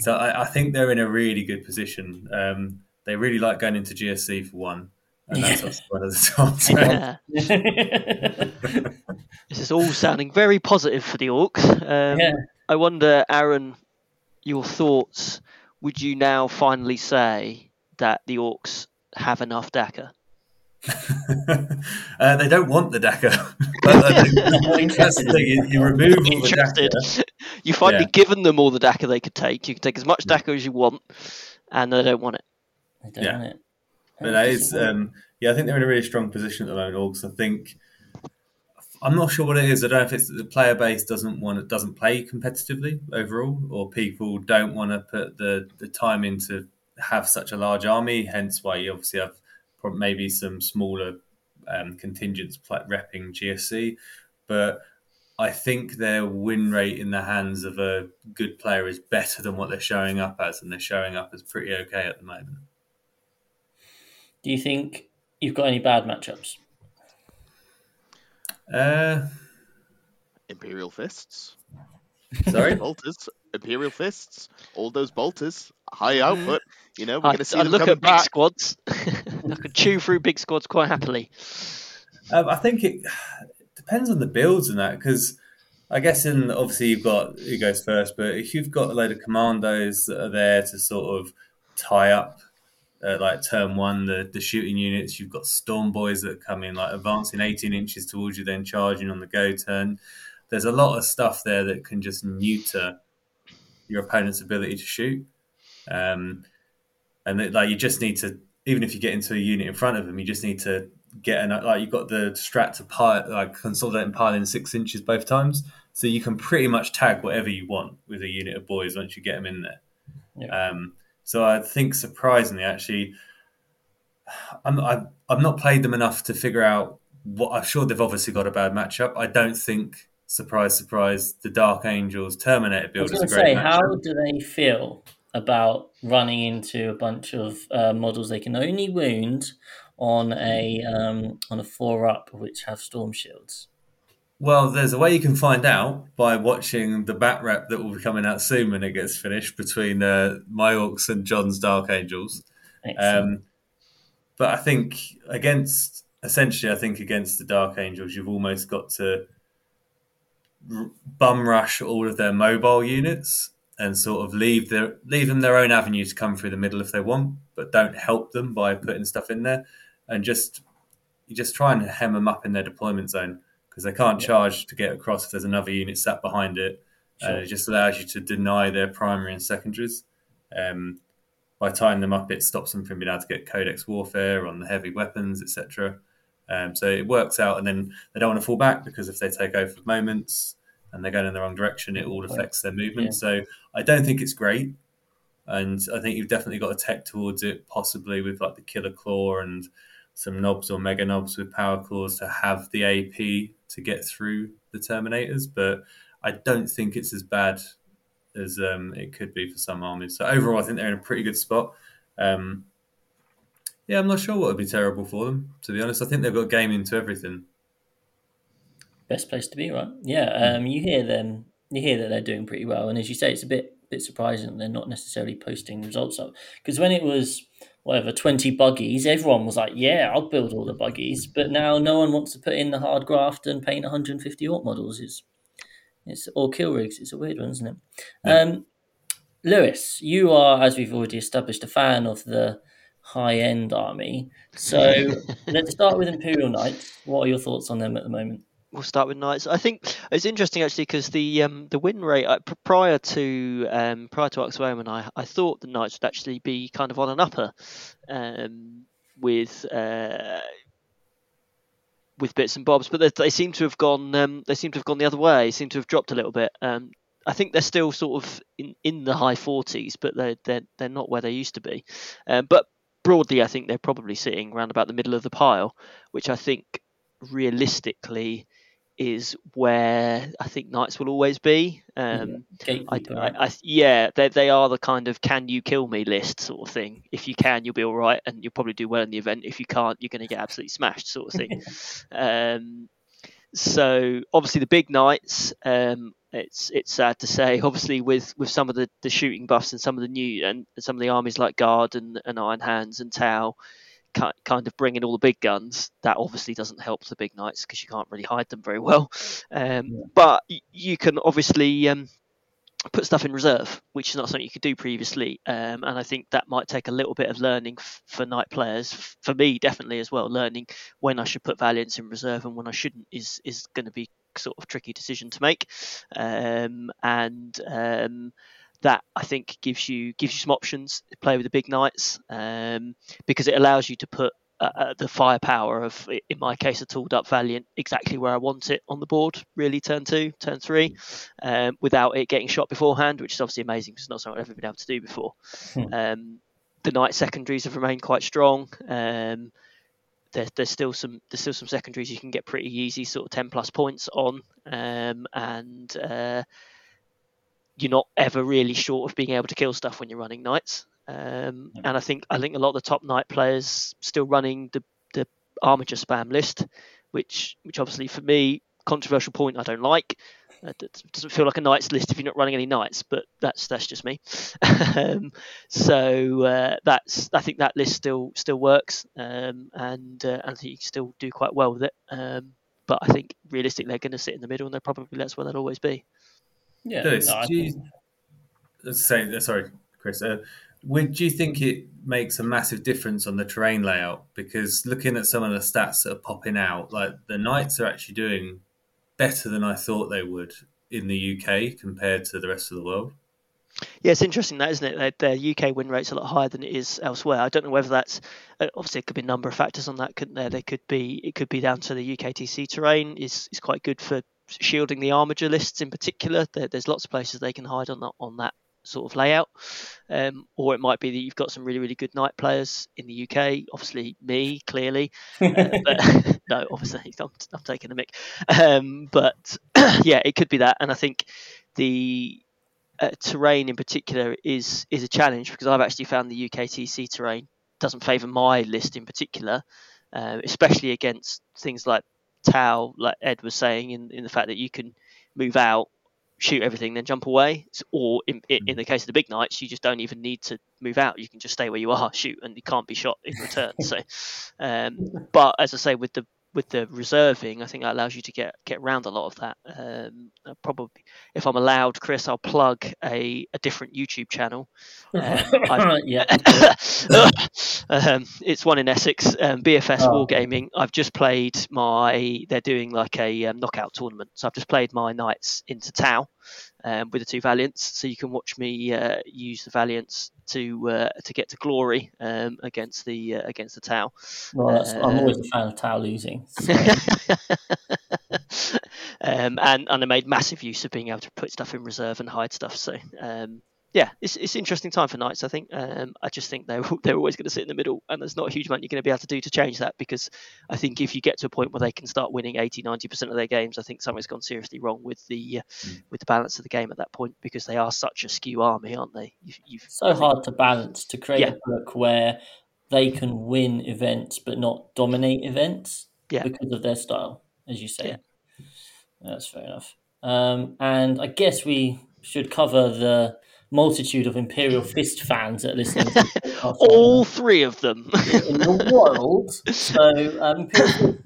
So I, I think they're in a really good position. Um, they really like going into GSC for one, and that's one of the times. Yeah. This is all sounding very positive for the Orcs. Um, yeah. I wonder, Aaron, your thoughts. Would you now finally say that the Orcs have enough dakka? uh, they don't want the dakka. But I that's the thing. You, you remove all the Interested. dakka. You finally Yeah. given them all the dakka they could take. You can take as much dakka as you want, and they don't want it. I don't Yeah. want it. But that is, um, yeah, I think they're in a really strong position at the moment. Orcs, I think. I'm not sure what it is. I don't know if it's the player base doesn't want it doesn't play competitively overall, or people don't want to put the the time in to have such a large army. Hence, why you obviously have maybe some smaller um, contingents pla repping GSC. But I think their win rate in the hands of a good player is better than what they're showing up as, and they're showing up as pretty okay at the moment. Do you think you've got any bad matchups? Uh, Imperial fists, sorry. bolters, Imperial fists, all those bolters, high output. You know, we're I, going to see I them look coming at big squads. I could chew through big squads quite happily. Um, I think it depends on the builds and that because I guess in obviously you've got who goes first, but if you've got a load of commandos that are there to sort of tie up, uh, like turn one, the, the shooting units, you've got storm boys that come in like advancing 18 inches towards you, then charging on the go turn. There's a lot of stuff there that can just neuter your opponent's ability to shoot. Um, and that, like you just need to, even if you get into a unit in front of them, you just need to get an like you've got the strat to pile like consolidate and pile in six inches both times, so you can pretty much tag whatever you want with a unit of boys once you get them in there. Yeah. Um, so I think surprisingly, actually, I'm I've, I've not played them enough to figure out what. I'm sure they've obviously got a bad matchup. I don't think. Surprise, surprise! The Dark Angels Terminator build is a going to great say, how do they feel about running into a bunch of uh, models they can only wound on a um, on a four up, which have storm shields? Well, there's a way you can find out by watching the bat rep that will be coming out soon when it gets finished between uh, my Orcs and John's Dark Angels. Um, but I think against, essentially, I think against the Dark Angels, you've almost got to r- bum rush all of their mobile units and sort of leave their leave them their own avenue to come through the middle if they want, but don't help them by putting stuff in there, and just you just try and hem them up in their deployment zone because they can't Yeah. charge to get across if there's another unit sat behind it. Sure. And it just allows you to deny their primary and secondaries. Um, by tying them up, it stops them from being able to get codex warfare on the heavy weapons, etc. Um, so it works out, and then they don't want to fall back because if they take over moments and they're going in the wrong direction, it all affects their movement. Yeah. So I don't think it's great, and I think you've definitely got to tech towards it, possibly with like the killer claw and some Nobz or Meganobz with power claws to have the AP to get through the Terminators. But I don't think it's as bad as um, it could be for some armies. So overall, I think they're in a pretty good spot. Um, yeah, I'm not sure what would be terrible for them. To be honest, I think they've got game into everything. Best place to be, right? Yeah. Um, you hear them. You hear that they're doing pretty well, and as you say, it's a bit bit surprising they're not necessarily posting results up. Because when it was whatever twenty buggies, everyone was like, "Yeah, I'll build all the buggies," but now no one wants to put in the hard graft and paint 150 orc models. It's it's or kill rigs. It's a weird one, isn't it? Yeah. Um, Lewis, you are, as we've already established, a fan of the high end army. So let's start with Imperial Knights. What are your thoughts on them at the moment? We'll start with Knights. I think it's interesting actually because the um, the win rate uh, prior to um, prior to Oxfam I I thought the Knights would actually be kind of on an upper um, with uh, with bits and bobs, but they, they seem to have gone um, they seem to have gone the other way. Seem to have dropped a little bit. Um, I think they're still sort of in, in the high forties, but they're they're they're not where they used to be. Um, but broadly, I think they're probably sitting around about the middle of the pile, which I think realistically is where I think knights will always be. Um, I, I. I, yeah, they, they are the kind of can you kill me list sort of thing. If you can, you'll be all right, and you'll probably do well in the event. If you can't, you're going to get absolutely smashed, sort of thing. um, so obviously the big knights, um, it's it's sad to say. Obviously with, with some of the, the shooting buffs and some of the new and some of the armies like Guard and, and Iron Hands and Tau, kind of bringing all the big guns. That obviously doesn't help the big knights because you can't really hide them very well. Um, Yeah. But you can obviously um, put stuff in reserve, which is not something you could do previously. Um, and I think that might take a little bit of learning f- for Knight players. F- For me, definitely as well, learning when I should put valiants in reserve and when I shouldn't is is going to be sort of tricky decision to make. Um, and um, that I think gives you gives you some options to play with the big knights um, because it allows you to put uh, uh, the firepower of, in my case, a tooled up Valiant exactly where I want it on the board, really, turn two, turn three, um, without it getting shot beforehand, which is obviously amazing because it's not something I've ever been able to do before. Hmm. Um, the Knight secondaries have remained quite strong. Um, there, there's still some there's still some secondaries you can get pretty easy, sort of 10 plus points on, um, and uh, you're not ever really short of being able to kill stuff when you're running knights. Um, and I think I think a lot of the top knight players still running the the Armiger spam list, which which obviously for me controversial point I don't like. Uh, It doesn't feel like a knights list if you're not running any knights, but that's that's just me. um, so uh, that's I think that list still still works, um, and uh, I think you can still do quite well with it. Um, but I think realistically they're going to sit in the middle, and they're probably that's where they'll always be. Yeah, Lewis, no, do think- let's say, sorry, Chris. Uh, would do you think it makes a massive difference on the terrain layout? Because looking at some of the stats that are popping out, like the Knights are actually doing better than I thought they would in the UK compared to the rest of the world. Yeah, it's interesting that, isn't it? Their, their UK win rate's a lot higher than it is elsewhere. I don't know whether that's uh, obviously it could be a number of factors on that, couldn't there? They could be it could be down to the UKTC terrain is is quite good for shielding the Armiger lists in particular. There, there's lots of places they can hide on that on that sort of layout, um, or it might be that you've got some really really good Knight players in the UK. Obviously, me clearly, uh, but no, obviously I'm, I'm taking a mic. Um, but yeah, it could be that, and I think the uh, terrain in particular is is a challenge because I've actually found the UKTC terrain doesn't favour my list in particular, uh, especially against things like Tau, like Ed was saying, in, in the fact that you can move out, shoot everything, then jump away. Or in, in in the case of the big knights, you just don't even need to move out. You can just stay where you are, shoot, and you can't be shot in return. so, um, but as I say, with the with the reserving, I think that allows you to get get around a lot of that. Um, probably, if I'm allowed, Chris, I'll plug a, a different YouTube channel. Um, yeah, um, it's one in Essex, um, BFS Oh. Wargaming. I've just played my. They're doing like a um, knockout tournament, so I've just played my knights into Tau um, with the two valiants. So you can watch me uh, use the valiants to uh, to get to glory um, against the uh, against the Tau. well, that's, I'm always a fan of Tau losing. so- um, and and I made massive use of being able to put stuff in reserve and hide stuff. So um, yeah, it's it's an interesting time for Knights. I think. Um, I just think they're they're always going to sit in the middle, and there's not a huge amount you're going to be able to do to change that because I think if you get to a point where they can start winning 80, 90 percent of their games, I think something's gone seriously wrong with the uh, with the balance of the game at that point because they are such a skew army, aren't they? You've, you've so hard to balance to create Yeah. a book where they can win events but not dominate events Yeah. because of their style, as you say. Yeah. That's fair enough. Um, and I guess we should cover the multitude of Imperial Fist fans that are listening to all three of them. in the world. So, um, Imperial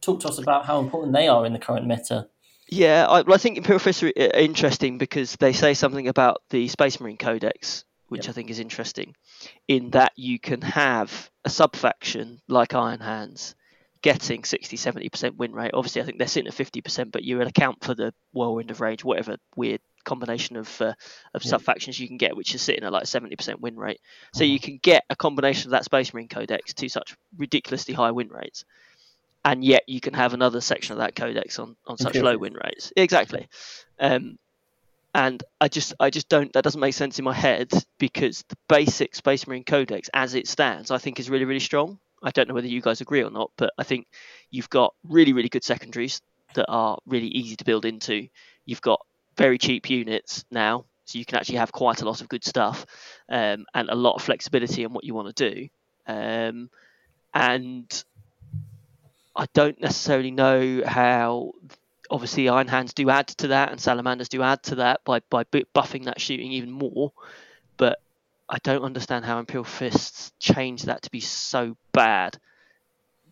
talk to us about how important they are in the current meta. Yeah, I, I think Imperial Fist are uh, interesting because they say something about the Space Marine Codex, which Yep. I think is interesting, in that you can have a sub faction like Iron Hands getting 60 70% win rate. Obviously, I think they're sitting at 50%, but you account for the whirlwind of rage, whatever weird combination of uh, of Yeah. sub factions you can get, which is sitting at like 70% win rate. So you can get a combination of that Space Marine Codex to such ridiculously high win rates. And yet you can have another section of that codex on, on such low win rates. Exactly. Um, and I just I just don't that doesn't make sense in my head because the basic Space Marine Codex as it stands I think is really really strong. I don't know whether you guys agree or not, but I think you've got really really good secondaries. that are really easy to build into. You've got very cheap units now, so you can actually have quite a lot of good stuff um, and a lot of flexibility in what you want to do. Um, and I don't necessarily know how. Obviously, Iron Hands do add to that, and Salamanders do add to that by by buffing that shooting even more. But I don't understand how Imperial Fists changed that to be so bad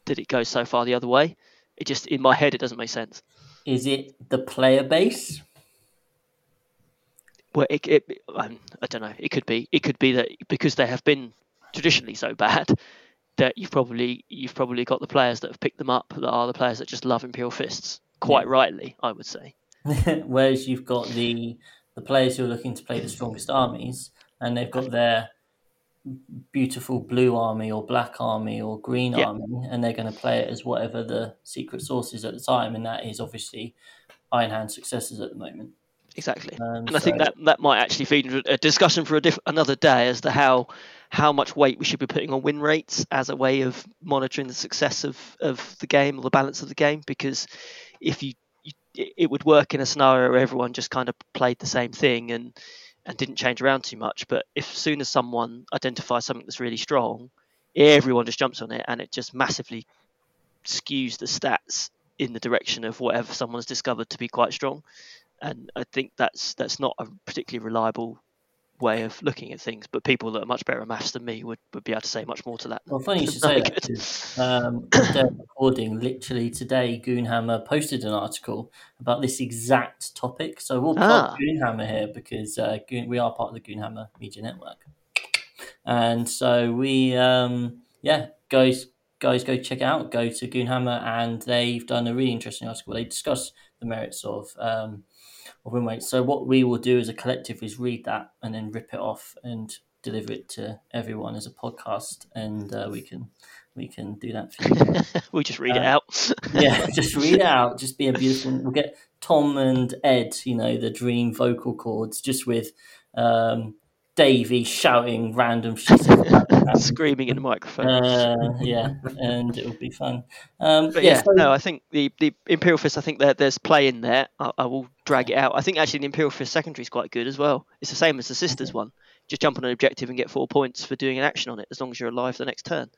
that it goes so far the other way. It just in my head it doesn't make sense. Is it the player base? Well, it, it um, I don't know. It could be. It could be that because they have been traditionally so bad that you've probably you've probably got the players that have picked them up that are the players that just love Imperial Fists quite yeah. rightly, I would say. Whereas you've got the the players who are looking to play the strongest armies, and they've got their beautiful blue army or black army or green yeah. army, and they're going to play it as whatever the secret source is at the time, and that is obviously Iron Hand successors at the moment. Exactly, um, and so... I think that that might actually feed into a discussion for a diff- another day as to how how much weight we should be putting on win rates as a way of monitoring the success of, of the game or the balance of the game. Because if you, you it would work in a scenario where everyone just kind of played the same thing and and didn't change around too much. But if soon as someone identifies something that's really strong, everyone just jumps on it and it just massively skews the stats in the direction of whatever someone's discovered to be quite strong. And I think that's that's not a particularly reliable way of looking at things, but people that are much better at maths than me would, would be able to say much more to that. Well, funny you should say that. Um, recording literally today, Goonhammer posted an article about this exact topic. So we'll plug ah. Goonhammer here because uh, Goon, we are part of the Goonhammer Media Network, and so we, um, yeah, guys, guys, go check it out. Go to Goonhammer, and they've done a really interesting article. They discuss the merits of um, of win weight. So what we will do as a collective is read that and then rip it off and deliver it to everyone as a podcast, and uh, we can we can do that for you. we'll just read uh, it out. yeah, just read it out. Just be a beautiful. We'll get Tom and Ed, you know, the dream vocal cords, just with um, Davey shouting random shit, screaming in the microphone. Uh, yeah, and it would be fun. Um, but yeah, yeah so... no, I think the, the Imperial Fist. I think that there's play in there. I, I, will drag it out. I think actually the Imperial Fist secondary is quite good as well. It's the same as the Sisters one. Just jump on an objective and get four points for doing an action on it, as long as you're alive the next turn.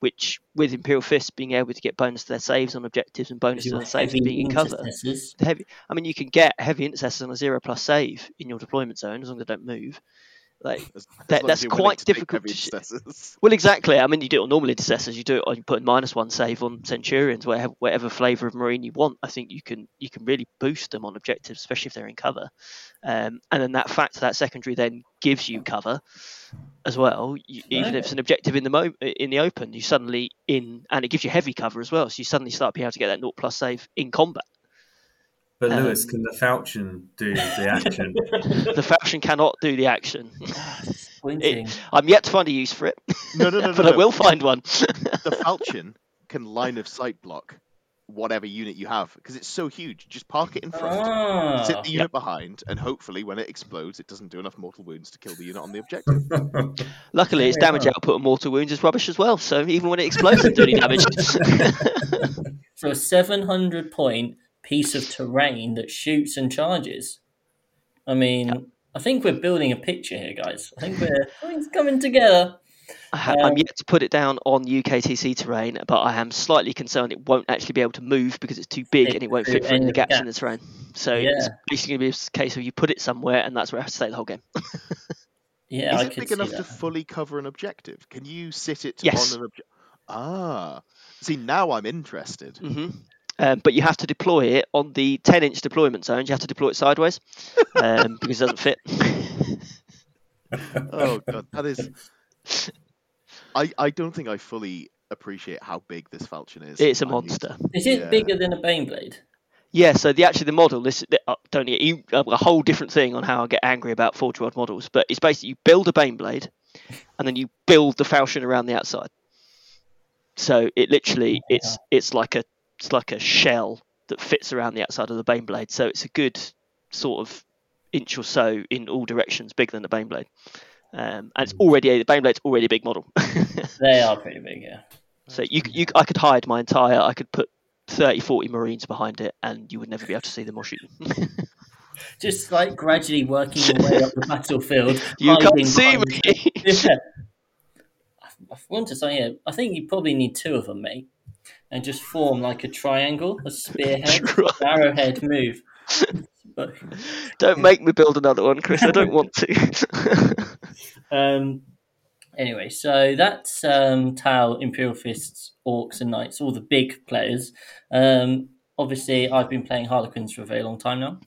Which, with Imperial Fist being able to get bonus to their saves on objectives and bonus to their saves being in cover, heavy. I mean, you can get heavy intercessors on a zero plus save in your deployment zone as long as they don't move. Like as, that, that's quite difficult. To well, exactly. I mean, you do it on normal intercessors. You do it on you put minus one save on Centurions, whatever, whatever flavor of Marine you want. I think you can you can really boost them on objectives, especially if they're in cover. Um, and then that fact that secondary then gives you cover as well. You, even if it's an objective in the mo- in the open, you suddenly in and it gives you heavy cover as well. So you suddenly start being able to get that naught plus save in combat. But um, Lewis, can the falchion do the action? the falchion cannot do the action. It, I'm yet to find a use for it. No, no, no, but no, I will find one. the falchion can line of sight block whatever unit you have because it's so huge. Just park it in front, ah, sit the unit yep. behind, and hopefully, when it explodes, it doesn't do enough mortal wounds to kill the unit on the objective. Luckily, its damage output on mortal wounds is rubbish as well. So even when it explodes, it doesn't do any damage. so a 700 point piece of terrain that shoots and charges. I mean, yeah. I think we're building a picture here, guys. I think we're it's coming together. I am um, yet to put it down on UKTC terrain, but I am slightly concerned it won't actually be able to move because it's too big it, and it won't fit through the gaps in the terrain. So yeah. it's basically going to be a case of you put it somewhere and that's where I have to stay the whole game. yeah, is I it big enough that. to fully cover an objective? Can you sit it yes. on an objective? Ah, see now I'm interested. Mm-hmm. Um, but you have to deploy it on the 10 inch deployment zones. You have to deploy it sideways um, because it doesn't fit. oh god, that is. I I don't think I fully appreciate how big this falchion is. It's a monster. Is it yeah. bigger than a Baneblade? Yeah, so the actually the model this uh, don't get you uh, a whole different thing on how I get angry about Forge World models, but it's basically you build a Baneblade and then you build the falchion around the outside. So it literally it's it's like a it's like a shell that fits around the outside of the bane blade. So it's a good sort of inch or so in all directions, bigger than the bane blade. Um, and it's already the bane blade's already a big model. they are pretty big, yeah. So you, you, I could hide my entire. I could put 30, 40 Marines behind it, and you would never be able to see them or shoot them. Just like gradually working your way up the battlefield. you can't see me. Yeah. I- I want to say, yeah, I think you probably need two of them, mate, and just form like a triangle, a spearhead, arrowhead move. But, don't make me build another one, Chris. I don't want to. um, anyway, so that's um, Tau, Imperial Fists, Orcs, and Knights, all the big players. Um, obviously, I've been playing Harlequins for a very long time now,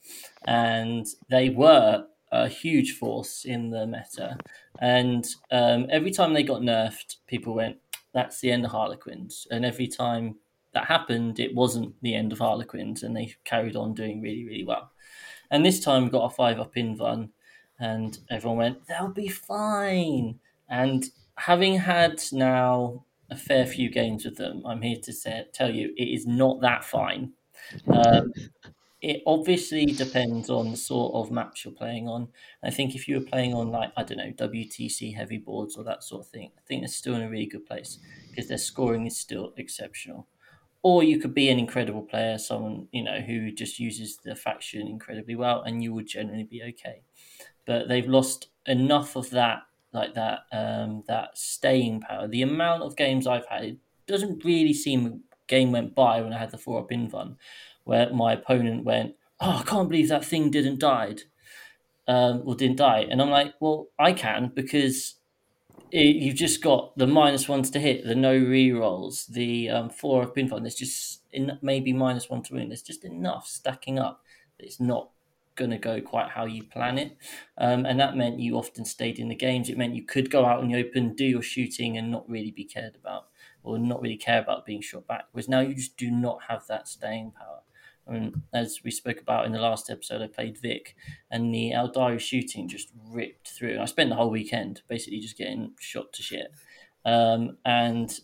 and they were a huge force in the meta. And um, every time they got nerfed, people went, "That's the end of Harlequins." And every time that happened, it wasn't the end of Harlequins, and they carried on doing really, really well. And this time, we got a five up invuln, and everyone went, "They'll be fine." And having had now a fair few games with them, I'm here to say, tell you it is not that fine. Um, it obviously depends on the sort of maps you're playing on. I think if you were playing on like I don't know WTC heavy boards or that sort of thing, I think they're still in a really good place because their scoring is still exceptional. Or you could be an incredible player, someone you know who just uses the faction incredibly well, and you would generally be okay. But they've lost enough of that, like that, um, that staying power. The amount of games I've had, it doesn't really seem a game went by when I had the four up invuln, where my opponent went, "Oh, I can't believe that thing didn't died." um, or didn't die. And I'm like, well, I can because it, you've just got the minus ones to hit, the no re rolls, the um, four of pinfall. There's just in, maybe minus one to win. There's just enough stacking up. that It's not going to go quite how you plan it. Um, and that meant you often stayed in the games. It meant you could go out in the open, do your shooting, and not really be cared about, or not really care about being shot back. Whereas now you just do not have that staying power. I mean, as we spoke about in the last episode, I played Vic, and the Aeldari shooting just ripped through. I spent the whole weekend basically just getting shot to shit, um, and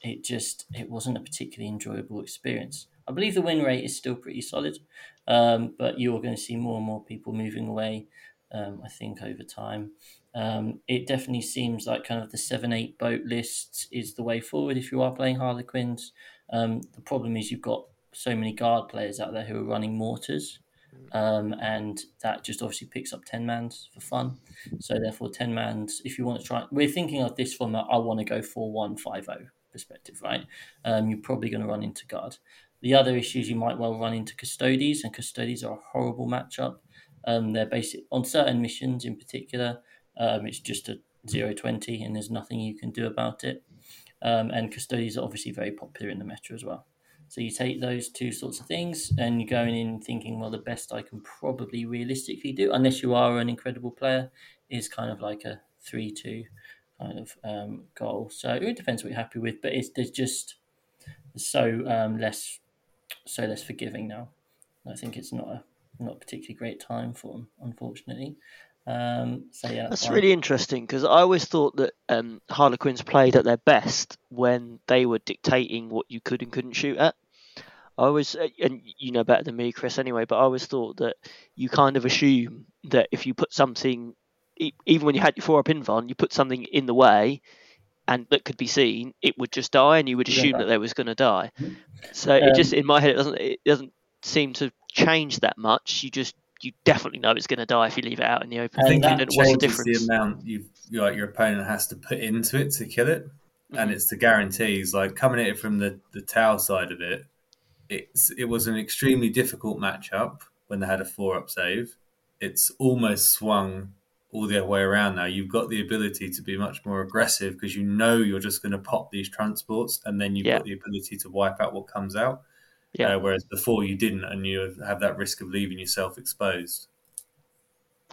it just it wasn't a particularly enjoyable experience. I believe the win rate is still pretty solid, um, but you're going to see more and more people moving away. Um, I think over time, um, it definitely seems like kind of the seven eight boat list is the way forward if you are playing Harlequins. Um, the problem is you've got so many guard players out there who are running mortars, um, and that just obviously picks up ten mans for fun. So therefore, ten mans. If you want to try, we're thinking of this from a I want to go four one five zero perspective, right? Um, you're probably going to run into guard. The other issues you might well run into Custodes, and Custodes are a horrible matchup. Um, they're basic on certain missions in particular. Um, it's just a 0-20 and there's nothing you can do about it. Um, and Custodes are obviously very popular in the meta as well. So you take those two sorts of things and you're going in thinking, well, the best I can probably realistically do, unless you are an incredible player, is kind of like a 3 2 kind of um, goal. So it depends what you're happy with, but it's there's just so um, less so less forgiving now. I think it's not a not a particularly great time for them, unfortunately. Um, so yeah, That's really interesting because I always thought that um, Harlequins played at their best when they were dictating what you could and couldn't shoot at. I always, uh, and you know better than me, Chris, anyway. But I always thought that you kind of assume that if you put something, e- even when you had your four up invuln, you put something in the way, and that could be seen, it would just die, and you would Yeah. assume that they was going to die. So Um, it just in my head, it doesn't it doesn't seem to change that much. You just you definitely know it's going to die if you leave it out in the open. I And think that it And what's the changes the, difference? amount you like your opponent has to put into it to kill it, and it's the guarantees. Like coming at it from the the Tau side of it, it's it was an extremely difficult matchup when they had a four up save. It's almost swung all the other way around now. You've got the ability to be much more aggressive because you know you're just going to pop these transports, and then you've Yeah. got the ability to wipe out what comes out. Yeah. Uh, whereas before you didn't, and you have that risk of leaving yourself exposed.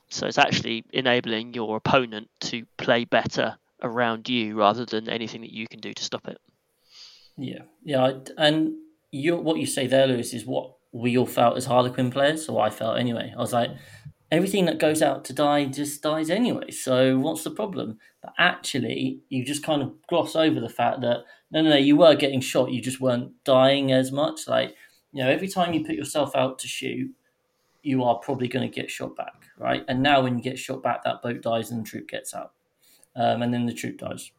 So it's actually enabling your opponent to play better around you rather than anything that you can do to stop it. Yeah, yeah, I- and you what you say there, Lewis, is what we all felt as Harlequin players. So I felt anyway. I was like, everything that goes out to die just dies anyway. So what's the problem? But actually, you just kind of gloss over the fact that no, no, no, you were getting shot. You just weren't dying as much. Like you know, every time you put yourself out to shoot, you are probably going to get shot back, right? And now when you get shot back, that boat dies and the troop gets out, um, and then the troop dies.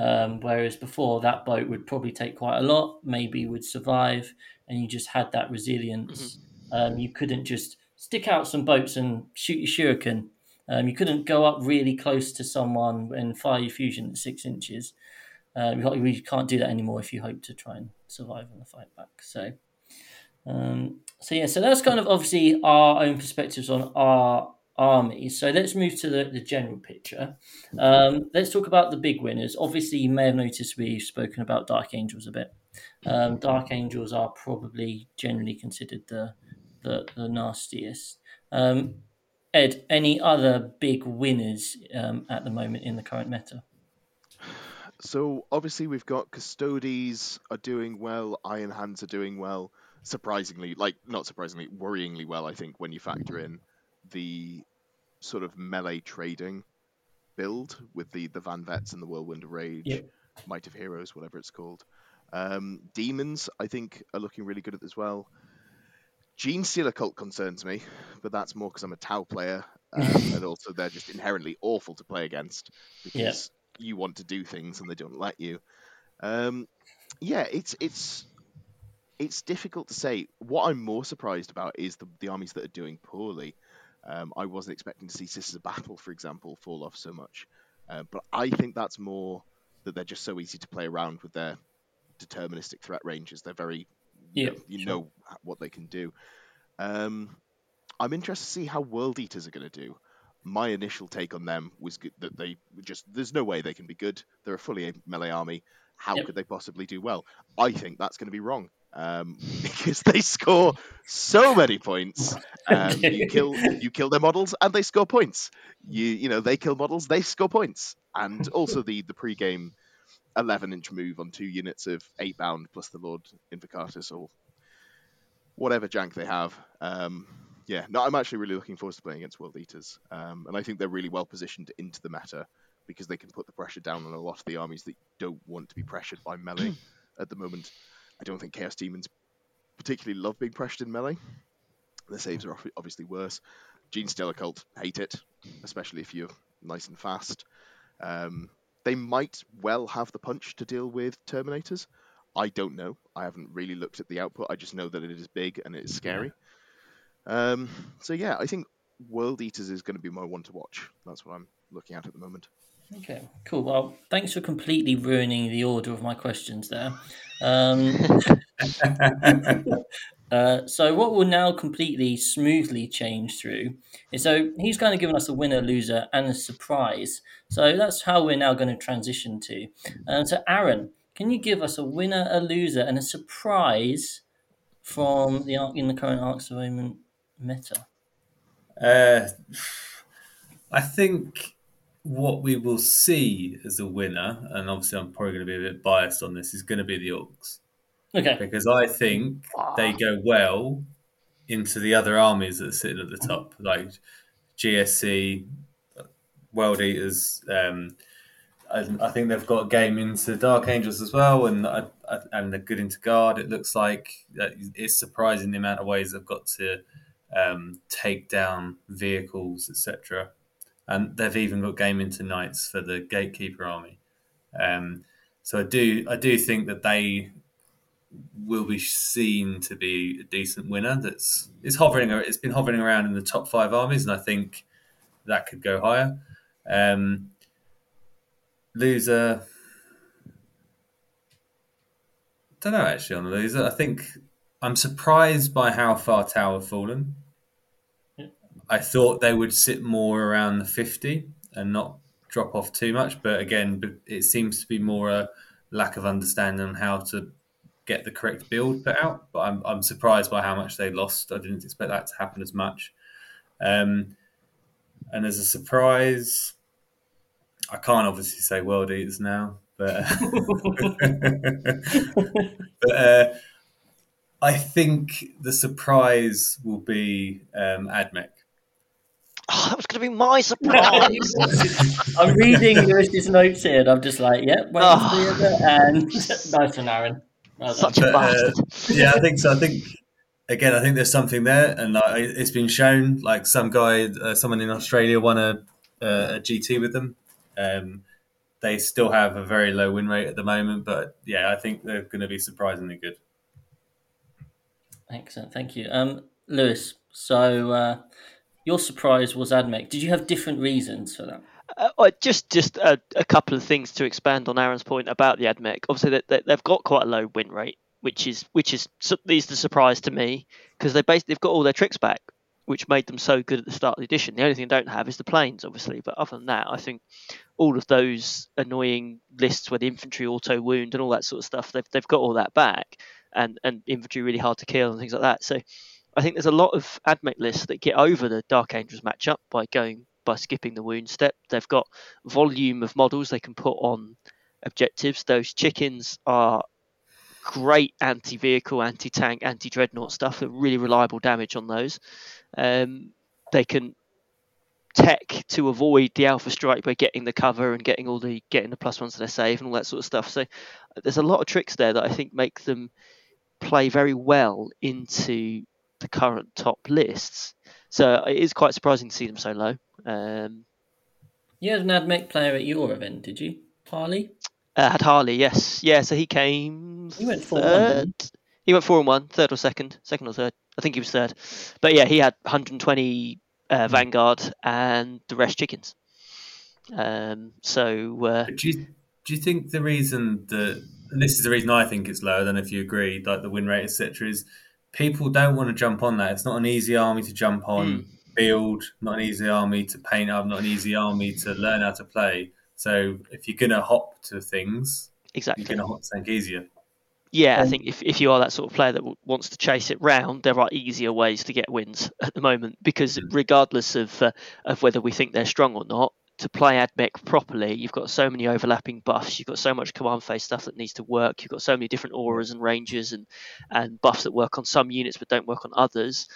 Um, whereas before, that boat would probably take quite a lot, maybe would survive, and you just had that resilience. Um, you couldn't just stick out some boats and shoot your shuriken. Um, you couldn't go up really close to someone and fire your fusion at six inches. Uh, you can't- you can't do that anymore if you hope to try and survive on the fight back. So, um, so yeah, so that's kind of obviously our own perspectives on our armies. So let's move to the, the general picture. Um, let's talk about the big winners. Obviously, you may have noticed we've spoken about Dark Angels a bit. Um, Dark Angels are probably generally considered the the, the nastiest. Um, Ed, any other big winners um, at the moment in the current meta? So obviously we've got Custodes are doing well, Iron Hands are doing well. Surprisingly, like not surprisingly, worryingly well, I think, when you factor in the sort of melee trading build with the the Van Vets and the Whirlwind of Rage, Yep. Might of Heroes, whatever it's called. Um, Daemons, I think, are looking really good at as well. Genestealer Cult concerns me, but that's more because I'm a Tau player, um, and also they're just inherently awful to play against because you want to do things and they don't let you. Um, yeah, it's it's it's difficult to say. What I'm more surprised about is the, the armies that are doing poorly. Um, I wasn't expecting to see Sisters of Battle, for example, fall off so much, uh, but I think that's more that they're just so easy to play around with their deterministic threat ranges. They're very, you, Yeah, know, you sure. know what they can do. Um, I'm interested to see how World Eaters are going to do. My initial take on them was good, that they just there's no way they can be good. They're a fully melee army. How Yep. could they possibly do well? I think that's going to be wrong um, because they score so many points. Um, you kill you kill their models and they score points. You you know they kill models, they score points, and also the the pre-game 11 inch move on two units of Eightbound plus the Lord Invocatus or whatever jank they have. Um, yeah, no, I'm actually really looking forward to playing against World Eaters, um, and I think they're really well positioned into the meta because they can put the pressure down on a lot of the armies that don't want to be pressured by melee at the moment. I don't think Chaos Daemons particularly love being pressured in melee. The saves are obviously worse. Genestealer Cult hate it, especially if you're nice and fast. Um, they might well have the punch to deal with Terminators. I don't know. I haven't really looked at the output. I just know that it is big and it is scary. Um, so yeah, I think World Eaters is going to be my one to watch. That's what I'm looking at at the moment. Okay, cool. Well, thanks for completely ruining the order of my questions there. Um, uh, so, what will now completely smoothly change through is so he's kind of given us a winner, loser, and a surprise. So, that's how we're now going to transition to. Um, so, Aaron, can you give us a winner, a loser, and a surprise from the Arc in the current Arks of Omen meta? Uh, I think what we will see as a winner, and obviously I'm probably going to be a bit biased on this, is going to be the Orks. Okay. Because I think they go well into the other armies that are sitting at the top, like GSC, World Eaters. Um, I, I think they've got a game into Dark Angels as well, and I, I, and they're good into Guard. It looks like Uh, it's surprising the amount of ways they've got to um, take down vehicles, etc. And they've even got game into for the Gatekeeper army. Um, so I do I do think that they will be seen to be a decent winner. That's it's hovering. It's been hovering around in the top five armies, and I think that could go higher. Um, loser. Don't know actually on the loser. I think I'm surprised by how far Tau have fallen. I thought they would sit more around the 50 and not drop off too much, but again, it seems to be more a lack of understanding on how to get the correct build put out. But I'm, I'm surprised by how much they lost. I didn't expect that to happen as much. Um, and as a surprise, I can't obviously say World Eaters now, but but uh, I think the surprise will be um, Admech. Oh, that was going to be my surprise. I'm reading Lewis's notes here, and I'm just like, yep, wait Oh. to see it. And nice one, Aaron. Well. Such a But, uh, bastard. yeah, I think so. I think again, I think there's something there, and like, it's been shown. Like some guy, uh, someone in Australia won a, a, a GT with them. Um, they still have a very low win rate at the moment, but yeah, I think they're going to be surprisingly good. Excellent, thank you, um, Lewis. So uh, your surprise was Admech. Did you have different reasons for that? Uh, just just a, a, couple of things to expand on Aaron's point about the Admech. Obviously, they, they, they've got quite a low win rate, which is which is is the surprise to me because they basically they've got all their tricks back, which made them so good at the start of the edition. The only thing they don't have is the planes, obviously. But other than that, I think all of those annoying lists where the infantry auto wound and all that sort of stuff, they've they've got all that back, and and infantry really hard to kill and things like that. So. I think there's a lot of Admech lists that get over the Dark Angels matchup by going by skipping the wound step. They've got volume of models they can put on objectives. Those chickens are great anti-vehicle, anti-tank, anti-dreadnought stuff. They're Really reliable damage on those. Um, they can tech to avoid the alpha strike by getting the cover and getting all the getting the plus ones to their save and all that sort of stuff. So there's a lot of tricks there that I think make them play very well into the current top lists. So it is quite surprising to see them so low. Um, you had an AdMech player at your event, did you, Harley? Uh, had Harley, yes, yeah. So he came. He went four third. He went four and one, third or second, second or third. I think he was third. But yeah, he had 120 uh, hmm. Vanguard and the rest chickens. Um, so. Uh, do you do you think the reason that and this is the reason I think it's lower than if you agree, like the win rate, etc., is people don't want to jump on that. It's not an easy army to jump on, mm. build, not an easy army to paint up, not an easy army to learn how to play. So if you're gonna hop to things, exactly, you're gonna hop to think easier. Yeah, I think if, if you are that sort of player that wants to chase it round, there are easier ways to get wins at the moment because hmm. regardless of uh, of whether we think they're strong or not, to play AdMech properly, you've got so many overlapping buffs. You've got so much command phase stuff that needs to work. You've got so many different auras and ranges and, and buffs that work on some units but don't work on others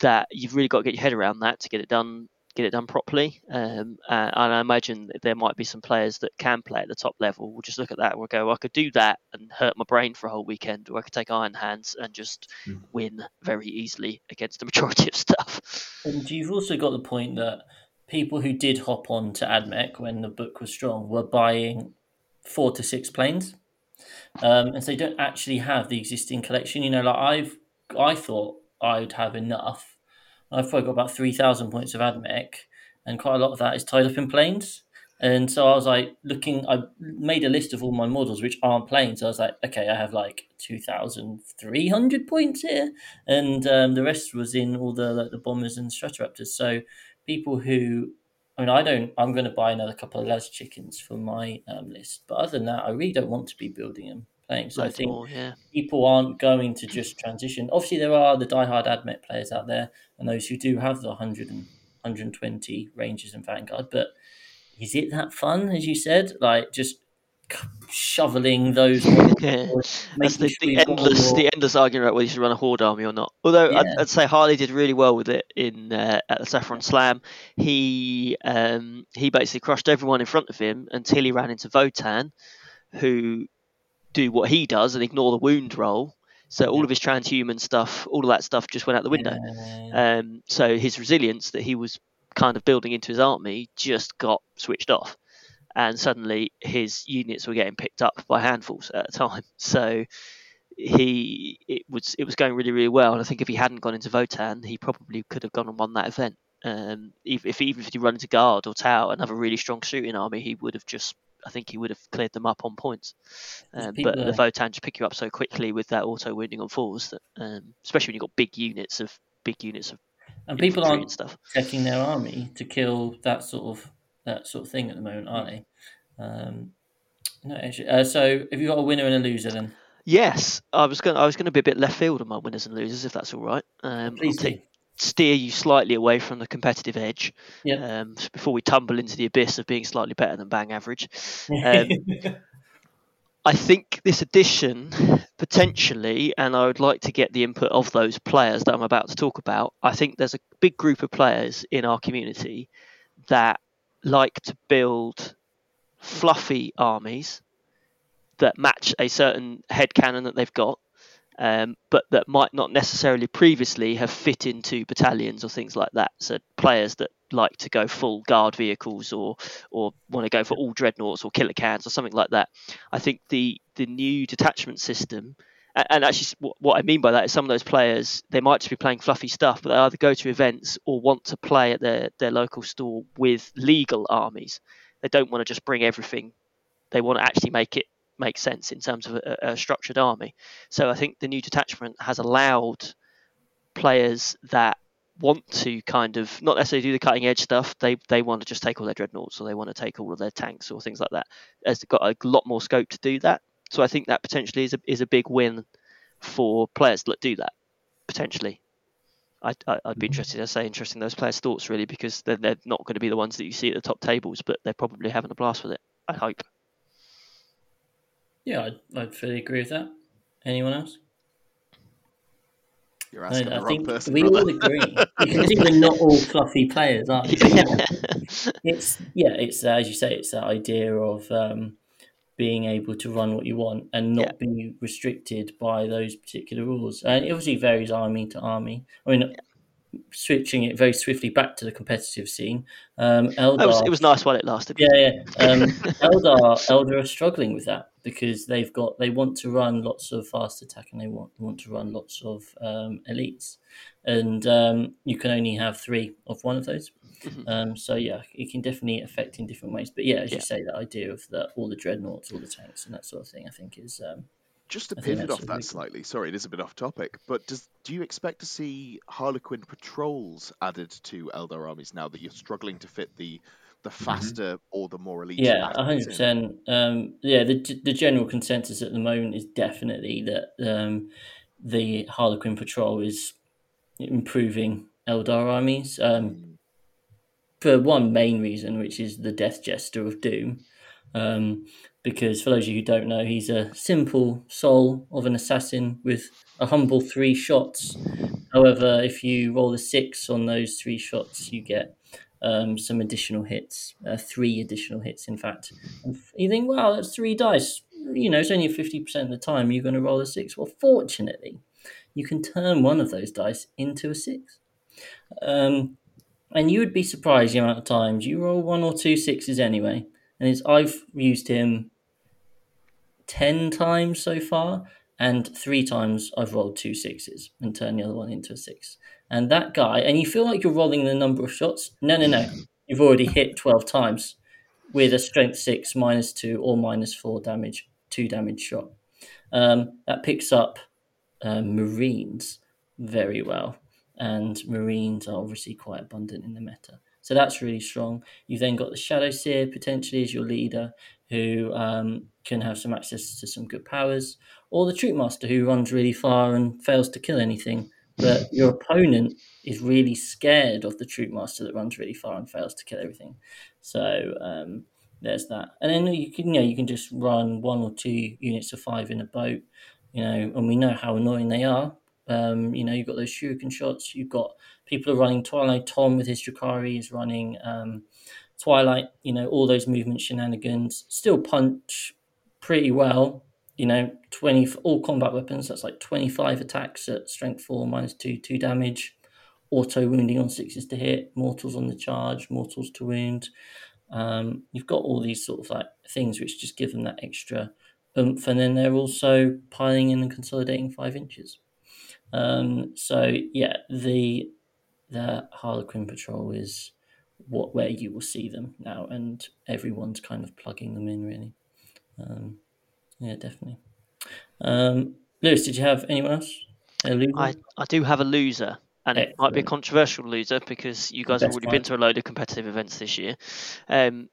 that you've really got to get your head around that to get it done get it done properly. Um, and I imagine there might be some players that can play at the top level. We'll just look at that and we'll go, well, I could do that and hurt my brain for a whole weekend, or I could take Iron Hands and just mm. win very easily against the majority of stuff. And you've also got the point that people who did hop on to AdMech when the book was strong were buying four to six planes. Um, and so they don't actually have the existing collection. You know, like I've, I thought I would have enough. I've probably got about 3,000 points of AdMech, and quite a lot of that is tied up in planes. And so I was like looking, I made a list of all my models which aren't planes. So I was like, okay, I have like 2,300 points here. And um, the rest was in all the like, the bombers and stratoraptors. So people who I mean, I don't. I'm going to buy another couple of las chickens for my um, list, but other than that, I really don't want to be building them playing. So I think more, yeah. people aren't going to just transition. Obviously, there are the diehard AdMech players out there, and those who do have the 100 and 120 Rangers and Vanguard. But is it that fun, as you said? Like just shoveling those. That's the, the endless, the endless argument about whether you should run a horde army or not. Although yeah. I'd, I'd, say Harley did really well with it in uh, at the Saffron Slam. He um, he basically crushed everyone in front of him until he ran into Votann, who do what he does and ignore the wound roll. So all of his transhuman stuff, all of that stuff, just went out the window. Um, so his resilience that he was kind of building into his army just got switched off and suddenly his units were getting picked up by handfuls at a time. So he it was it was going really really well, and I think if he hadn't gone into Votann, he probably could have gone and won that event. Um, if, if even if he run into Guard or Tau, another really strong shooting army, he would have just I think he would have cleared them up on points. Um, but the Votann just pick you up so quickly with that auto wounding on fours that, um, especially when you've got big units of big units of and people aren't stuff. checking their army to kill that sort of that sort of thing at the moment, aren't they? Um, no, actually, uh, so have you got a winner and a loser then? Yes, I was going. I was going to be a bit left field on my winners and losers, if that's all right. Um, Please take, steer you slightly away from the competitive edge. Yeah. Um, before we tumble into the abyss of being slightly better than bang average. Um, I think this edition potentially, and I would like to get the input of those players that I'm about to talk about. I think there's a big group of players in our community that like to build fluffy armies that match a certain head canon that they've got, um, but that might not necessarily previously have fit into battalions or things like that. So players that like to go full guard vehicles or or want to go for all dreadnoughts or Killa Kans or something like that. I think the the new detachment system and actually, what I mean by that is some of those players they might just be playing fluffy stuff, but they either go to events or want to play at their their local store with legal armies. They don't want to just bring everything. They want to actually make it make sense in terms of a, a structured army. So I think the new detachment has allowed players that want to kind of not necessarily do the cutting edge stuff. They they want to just take all their dreadnoughts or they want to take all of their tanks or things like that. Has got a lot more scope to do that. So I think that potentially is a is a big win for players that do that potentially. I, I, would be mm-hmm. interested, to say, interested in those players' thoughts really, because they're, they're not going to be the ones that you see at the top tables, but they're probably having a blast with it. I hope. Yeah, I'd, I'd fully agree with that. Anyone else? You're asking I, the wrong person. We brother. all agree. you can see we're not all fluffy players, aren't we? Yeah. it's yeah, it's uh, as you say, it's that idea of um, being able to run what you want and not yeah. be restricted by those particular rules. And it obviously varies army to army. I mean, switching it very swiftly back to the competitive scene. Um, Eldar, it, was, it was nice while it lasted. Yeah, yeah. Um, Eldar, Eldar are struggling with that because they've got they want to run lots of fast attack and they want want to run lots of um, elites, and um, you can only have three of one of those. Mm-hmm. Um, so yeah, it can definitely affect in different ways. But yeah, as yeah. you say, that idea of the, all the dreadnoughts, all the tanks, and that sort of thing, I think is um, just to pivot off that slightly. Sorry, it is a bit off topic, but does do you expect to see Harlequin patrols added to Eldar armies now that you're struggling to fit the the mm-hmm. faster mm-hmm. or the more elite. Yeah, hundred percent. Um, yeah, the the general consensus at the moment is definitely that um, the Harlequin patrol is improving Eldar armies. Um, mm. For one main reason, which is the Death Jester of Doom. Um, because for those of you who don't know, he's a simple soul of an assassin with a humble three shots. However, if you roll a six on those three shots, you get um, some additional hits, uh, three additional hits, in fact. And you think, wow, that's three dice. You know, it's only 50% of the time you're going to roll a six. Well, fortunately, you can turn one of those dice into a six. Um, and you would be surprised the amount of times you roll one or two sixes anyway. And it's, I've used him 10 times so far, and three times I've rolled two sixes and turned the other one into a six and that guy, and you feel like you're rolling the number of shots. No, no, no. You've already hit 12 times with a strength six, minus two, or minus four damage, two damage shot. Um, that picks up um, Marines very well, and Marines are obviously quite abundant in the meta. So that's really strong. You've then got the Shadow Seer potentially as your leader, who um, can have some access to some good powers, or the Troupe Master who runs really far and fails to kill anything but your opponent is really scared of the troupe master that runs really far and fails to kill everything. So um, there's that, and then you can you know you can just run one or two units of five in a boat, you know, and we know how annoying they are. Um, you know, you've got those shuriken shots. You've got people are running Twilight. Tom with his Drukhari is running um, Twilight. You know, all those movement shenanigans. Still punch pretty well, you know, 20 all combat weapons. That's like 25 attacks at strength 4, minus 2, 2 damage. Auto wounding on sixes to hit, mortals on the charge, mortals to wound. Um, you've got all these sort of like things which just give them that extra oomph, and then they're also piling in and consolidating five inches. Um, so yeah, the the Harlequin patrol is what where you will see them now, and everyone's kind of plugging them in really. Um, yeah, definitely. Um, Lewis, did you have anyone else? I, I do have a loser, and Excellent. it might be a controversial loser because you guys have already been to a load of competitive events this year. Um,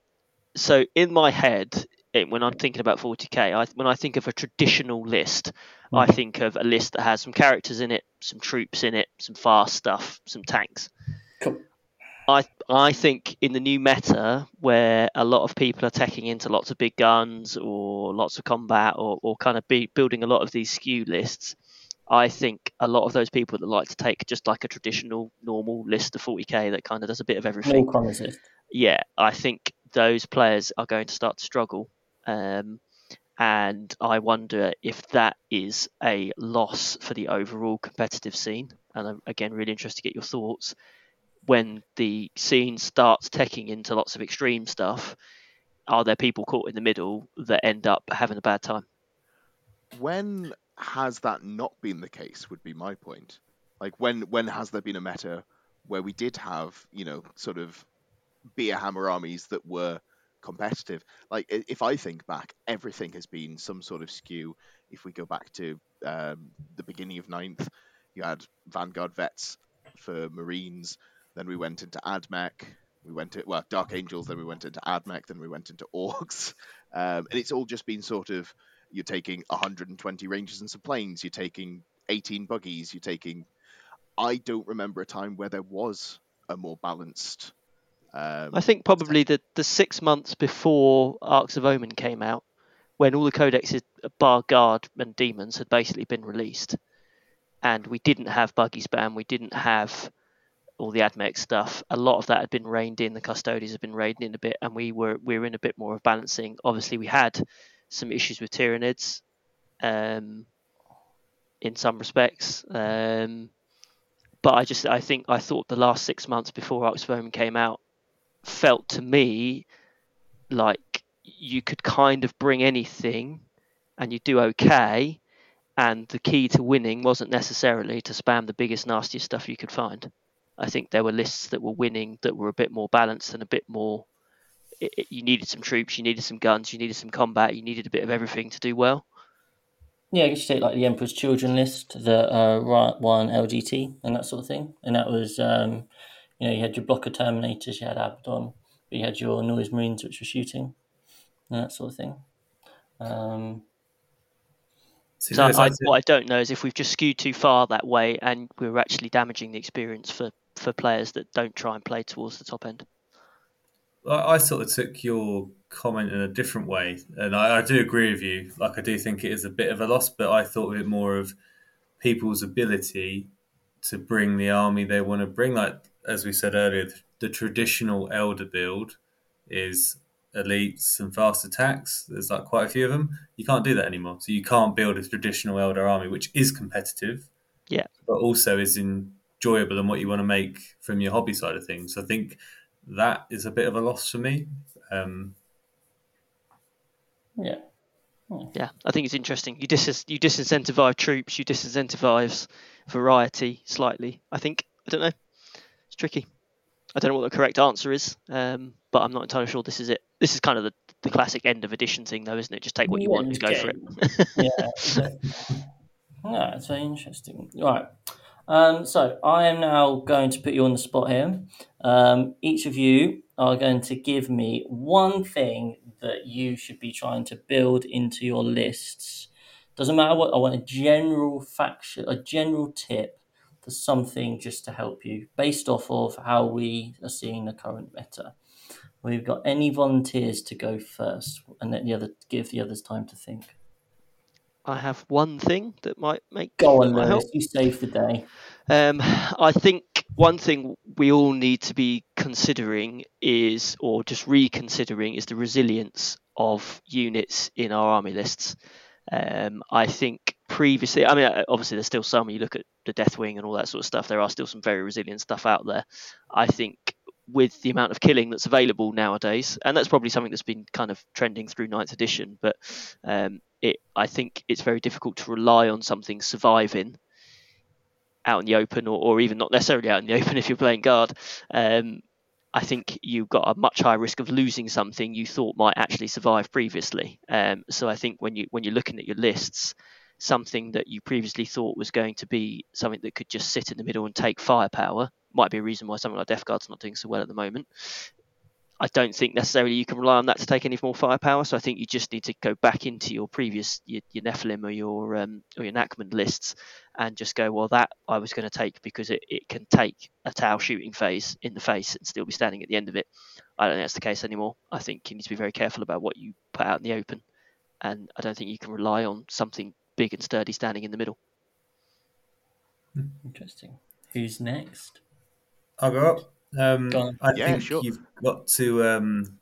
so in my head, when I'm thinking about 40k, I, when I think of a traditional list, mm. I think of a list that has some characters in it, some troops in it, some fast stuff, some tanks. Cool. I I think in the new meta where a lot of people are taking into lots of big guns or lots of combat or, or kind of be building a lot of these skew lists, I think a lot of those people that like to take just like a traditional normal list of 40k that kind of does a bit of everything. Yeah, I think those players are going to start to struggle. Um, and I wonder if that is a loss for the overall competitive scene. And I'm again really interested to get your thoughts when the scene starts taking into lots of extreme stuff, are there people caught in the middle that end up having a bad time? When has that not been the case? Would be my point. Like when when has there been a meta where we did have you know sort of beer hammer armies that were competitive? Like if I think back, everything has been some sort of skew. If we go back to um, the beginning of ninth, you had Vanguard vets for Marines. Then we went into AdMech. We went to well Dark Angels. Then we went into AdMech. Then we went into Orks. Um, and it's all just been sort of you're taking 120 Rangers and some planes. You're taking 18 buggies. You're taking. I don't remember a time where there was a more balanced. Um, I think probably the, the six months before Arks of Omen came out, when all the codexes, bar guard and demons, had basically been released, and we didn't have buggy spam, we didn't have all the AdMech stuff. A lot of that had been reined in. The custodians had been reined in a bit, and we were we were in a bit more of balancing. Obviously, we had some issues with Tyranids, um, in some respects. Um, but I just I think I thought the last six months before Arks of Omen came out felt to me like you could kind of bring anything and you do okay and the key to winning wasn't necessarily to spam the biggest nastiest stuff you could find i think there were lists that were winning that were a bit more balanced and a bit more it, it, you needed some troops you needed some guns you needed some combat you needed a bit of everything to do well Yeah, I guess you take like the Emperor's Children list, the uh, Riot One LGT, and that sort of thing. And that was, um, you know, you had your blocker Terminators, you had Abaddon, but you had your Noise Marines, which were shooting, and that sort of thing. Um, See, so I, I what I don't know is if we've just skewed too far that way and we're actually damaging the experience for, for players that don't try and play towards the top end. I, I sort of took your comment in a different way, and I, I do agree with you. Like, I do think it is a bit of a loss, but I thought of it more of people's ability to bring the army they want to bring. Like, as we said earlier, the traditional Eldar build is elites and fast attacks. There's like quite a few of them. You can't do that anymore. So you can't build a traditional Eldar army, which is competitive, Yeah. but also is enjoyable and what you want to make from your hobby side of things. So I think that is a bit of a loss for me. Um, yeah, Yeah, I think it's interesting. You dis you disincentivize troops, you disincentivize variety slightly. I think I don't know. It's tricky. I don't know what the correct answer is, um, but I'm not entirely sure this is it. This is kind of the, the classic end of edition thing, though, isn't it? Just take what you want and go for it. yeah. exactly. it's very interesting. Right. Um, so I am now going to put you on the spot here. Um, each of you are going to give me one thing that you should be trying to build into your lists. Doesn't matter what. I want a general faction, a general tip for something just to help you, based off of how we are seeing the current meta. We've got any volunteers to go first, and let the other give the others time to think. I have one thing that might make Go on, might help. You save the day. Um, I think one thing we all need to be considering is, or just reconsidering, is the resilience of units in our army lists. Um, I think previously, I mean, uh, obviously there's still some. You look at the Deathwing and all that sort of stuff. There are still some very resilient stuff out there. I think with the amount of killing that's available nowadays, and that's probably something that's been kind of trending through ninth edition, but um, it, I think it's very difficult to rely on something surviving out in the open, or, or even not necessarily out in the open if you're playing guard. Um, I think you've got a much higher risk of losing something you thought might actually survive previously. Um, so I think when you when you're looking at your lists, something that you previously thought was going to be something that could just sit in the middle and take firepower might be a reason why something like Death Guard's not doing so well at the moment. I don't think necessarily you can rely on that to take any more firepower. So I think you just need to go back into your previous your, your Nephilim or your um, or your Nachmund lists and just go, well, that I was going to take because it, it can take a Tau shooting phase in the face and still be standing at the end of it. I don't think that's the case anymore. I think you need to be very careful about what you put out in the open, and I don't think you can rely on something big and sturdy standing in the middle. Interesting. Who's next? I'll go up. Um, Go. I Yeah, think sure. you've got to um,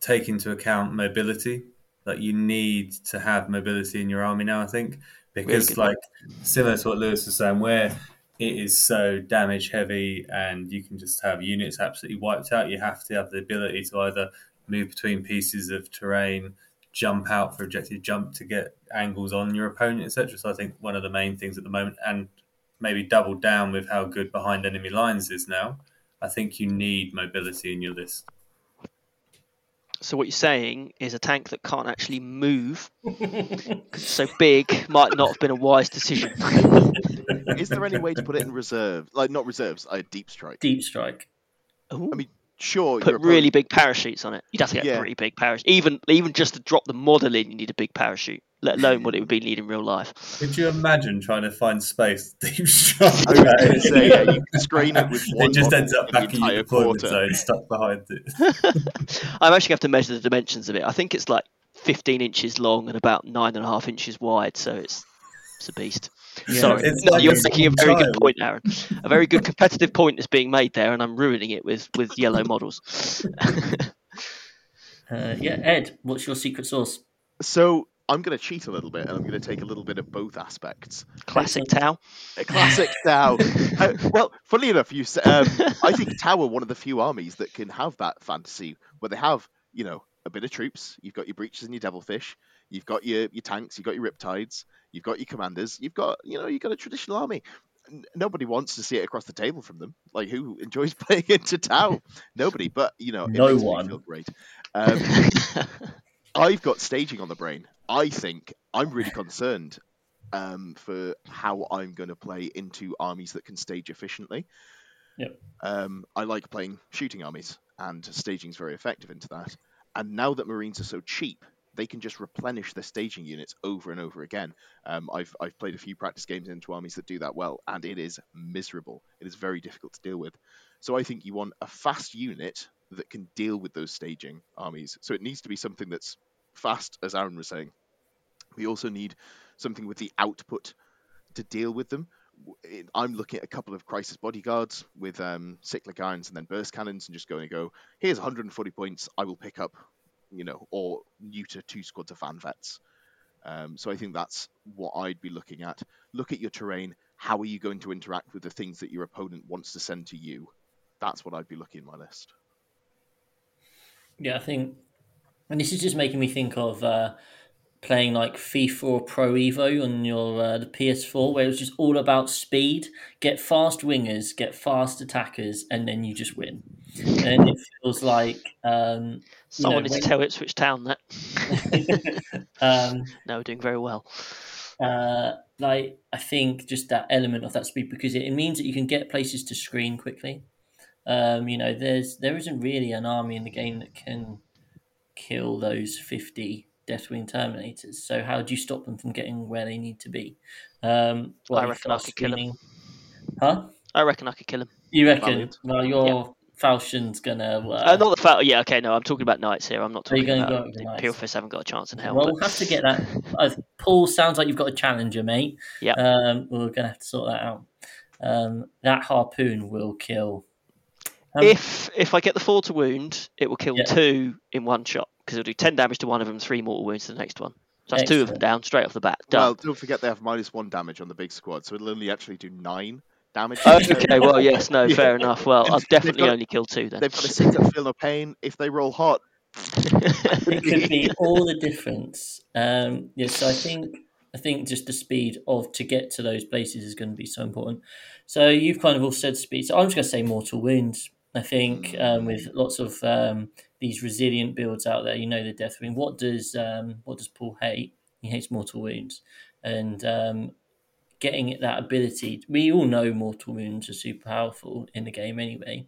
take into account mobility. Like you need to have mobility in your army now. I think because, good like, similar to what Lewis was saying, where it is so damage heavy and you can just have units absolutely wiped out, you have to have the ability to either move between pieces of terrain, jump out for objective jump to get angles on your opponent, etc. So I think one of the main things at the moment, and maybe double down with how good behind enemy lines is now. I think you need mobility in your list. So what you're saying is a tank that can't actually move because it's so big, might not have been a wise decision. Is there any way to put it in reserve? Like not reserves, a deep strike. Deep strike. Ooh. I mean, sure, Put really opponent- big parachutes on it. You'd have to get Yeah. a pretty big parachute. Even even just to drop the model in, you need a big parachute. Let alone what it would be need in real life. Could you imagine trying to find space deep strike? I was say, yeah, you can screen it with one. it just ends up back in your entire deployment quarter. zone, stuck behind it. I'm actually going to have to measure the dimensions of it. I think it's like 15 inches long and about nine and a half inches wide. So it's it's a beast. Yeah, Sorry, no, like you're making a small very good point, Aaron. A very good competitive point is being made there, and I'm ruining it with with yellow models. Uh, yeah, Ed, what's your secret sauce? So I'm going to cheat a little bit, and I'm going to take a little bit of both aspects. Classic Tau. A classic Tau. Uh, well, funnily enough, you s- um, I think Tau are one of the few armies that can have that fantasy where they have, you know, a bit of troops. You've got your Breachers and your devilfish. You've got your, your tanks. You've got your riptides. You've got your commanders. You've got, you know, you've got a traditional army. N- Nobody wants to see it across the table from them. Like who enjoys playing into Tau? Nobody. But you know, No one. feel great. Um, I've got staging on the brain. I think I'm really concerned um, for how I'm going to play into armies that can stage efficiently. Yep. Um, I like playing shooting armies, and staging is very effective into that. And now that Marines are so cheap, they can just replenish their staging units over and over again. Um, I've I've played a few practice games into armies that do that well, and it is miserable. It is very difficult to deal with. So I think you want a fast unit that can deal with those staging armies. So it needs to be something that's fast, as Aaron was saying. We also need something with the output to deal with them. I'm looking at a couple of crisis bodyguards with um, cyclic ions and then burst cannons, and just going to go. Here's 140 points. I will pick up, you know, or neuter two squads of Van Vets. Um, so I think that's what I'd be looking at. Look at your terrain. How are you going to interact with the things that your opponent wants to send to you? That's what I'd be looking in my list. Yeah, I think, and this is just making me think of uh, playing like FIFA or Pro Evo on your uh, the PS4, where it was just all about speed, get fast wingers, get fast attackers, and then you just win. And it feels like um, Someone know, needs when- to tell Ipswich Town that. um, no, we're doing very well. uh, like I think just that element of that speed because it, it means that you can get places to screen quickly. Um, you know, there's there isn't really an army in the game that can kill those fifty Deathwing Terminators. So how do you stop them from getting where they need to be? Um, well, I reckon I fast could kill screening- Huh? I reckon I could kill him. You reckon? Valiant. Well, your Falchion's gonna. Uh, Uh, not the fact. Yeah, okay. No, I'm talking about knights here. I'm not Are you talking gonna go about with the knights? Pure Fist. Haven't got a chance in hell. Well, but we'll have to get that. Uh, Paul, sounds like you've got a challenger, mate. Yeah. Um, we're going to have to sort that out. Um, that harpoon will kill. Um, if if I get the four to wound, it will kill Yeah. two in one shot because it'll do ten damage to one of them, three mortal wounds to the next one. So that's two of them down straight off the bat. Done. Well, don't forget they have minus one damage on the big squad, so it'll only actually do nine damage. Oh, okay, well, yes, no, Yeah. fair enough. Well, I'll They've definitely got- only kill two then. They've got a six up feel no pain. If they roll hot, it could be all the difference. Um, yeah, so I think I think just the speed of to get to those places is going to be so important. So you've kind of all said speed. So I'm just going to say mortal wounds. I think um, with lots of um, these resilient builds out there, you know the Deathwing. What does um, what does Paul hate? He hates mortal wounds, and um, getting that ability. We all know mortal wounds are super powerful in the game anyway,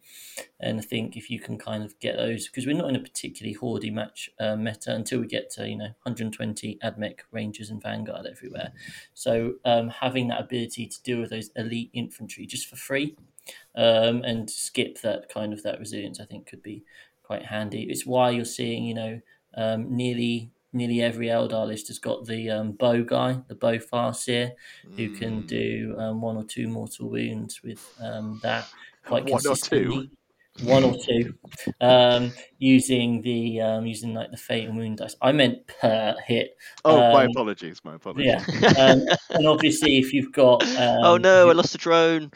and I think if you can kind of get those, because we're not in a particularly hoardy match uh, meta until we get to you know 120 admech rangers and vanguard everywhere. So um, having that ability to deal with those elite infantry just for free, um, and skip that kind of that resilience, I think could be quite handy. It's why you're seeing you know um, nearly nearly every Eldar list has got the um, bow guy, the bow farseer, who can Mm. do um, one or two mortal wounds with um, that quite One or two? consistently. One or two, um, using the um, using like the fate and wound dice. I meant per hit. Oh, my Um, apologies. My apologies. Yeah, um, and obviously if you've got um, oh no, I lost a drone.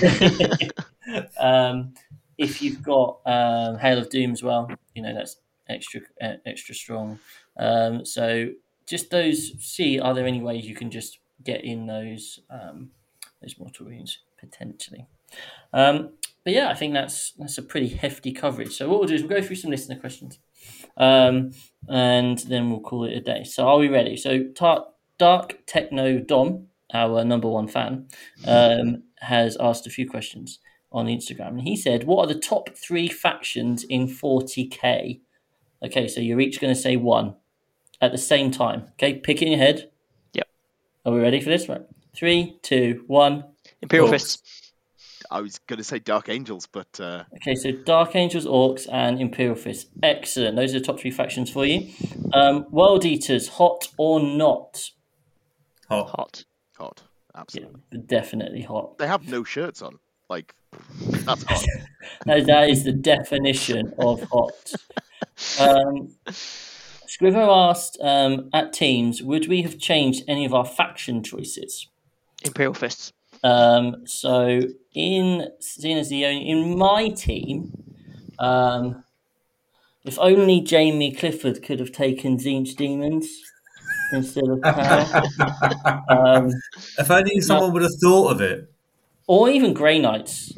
um, if you've got um, Hail of Doom as well, you know that's extra uh, extra strong. Um, so just those. See, are there any ways you can just get in those um, those mortal wounds potentially? Um, but yeah, I think that's that's a pretty hefty coverage. So what we'll do is we'll go through some listener questions, um, and then we'll call it a day. So are we ready? So Dark Techno Dom, our number one fan, um, has asked a few questions on Instagram, and he said, "What are the top three factions in 40k?" Okay, so you're each going to say one at the same time. Okay, pick it in your head. Yep. Are we ready for this? Right. Three, two, one. Imperial Orks. Fists. I was going to say Dark Angels, but uh, Okay, so Dark Angels, Orks, and Imperial Fist. Excellent. Those are the top three factions for you. Um, World Eaters, hot or not? Hot. Hot. hot. Yeah, Absolutely. definitely hot. They have no shirts on. Like, that's hot. That, that is the definition of hot. Um, Scrivo asked um, at teams, would we have changed any of our faction choices? Imperial Fists. Um, so in seeing as the only in my team, um, if only Jamie Clifford could have taken Tzeentch Daemons instead of Power, um, if only someone would have thought of it. or even Grey Knights,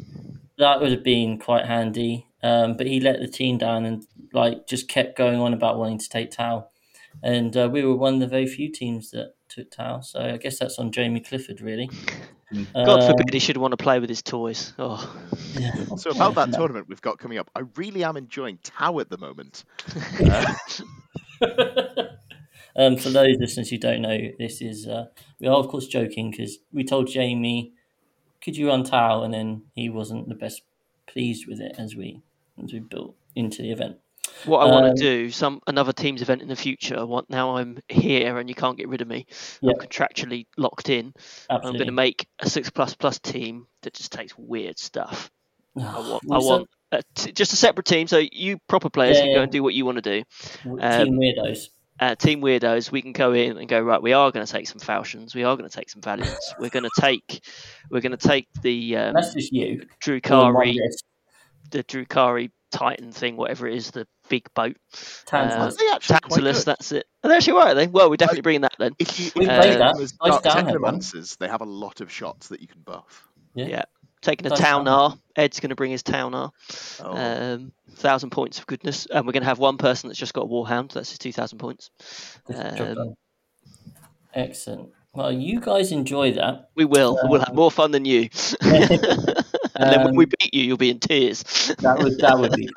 that would have been quite handy. Um, but he let the team down and like just kept going on about wanting to take Tau, and uh, we were one of the very few teams that took Tau. So I guess that's on Jamie Clifford, really. God Um, forbid he should want to play with his toys. Oh, yeah. So about that No. tournament we've got coming up, I really am enjoying Tau at the moment. Uh, um, for those listeners who don't know, this is uh, we are of course joking because we told Jamie, "Could you run Tau?" and then he wasn't the best pleased with it as we as we built into the event. what I want Um, to do, some another team's event in the future. I want now I'm here and you can't get rid of me. Yeah. I'm contractually locked in. I'm going to make a six plus plus team that just takes weird stuff. I want, I want a t- just a separate team, so you proper players Yeah, can go and do what you want to do. Team um, weirdos. Uh, team weirdos, we can go in and go right. We are going to take some Falchions. We are going to take some Valiants. We're going to take, we're going to take the um, That's just you. All on one Drukhari, list. The Drukhari Titan thing, whatever it is, the big boat. Tantalus. Uh, aren't they actually quite Tantalus, that's it. Are they actually right? Are they? Well, we're definitely bringing that then. If you, We if you played that. them as Nice Dark download. Technomancers, they have a lot of shots that you can buff. Yeah. Taking a Nice Town download. R. Ed's going to bring his Town R. Oh, Um, thousand points of goodness, and we're going to have one person that's just got a Warhound. That's his two thousand points. Um. Excellent. Well, you guys enjoy that. we will. we'll have more fun than you. and then when we Um, beat you, you'll be in tears. that would that would be.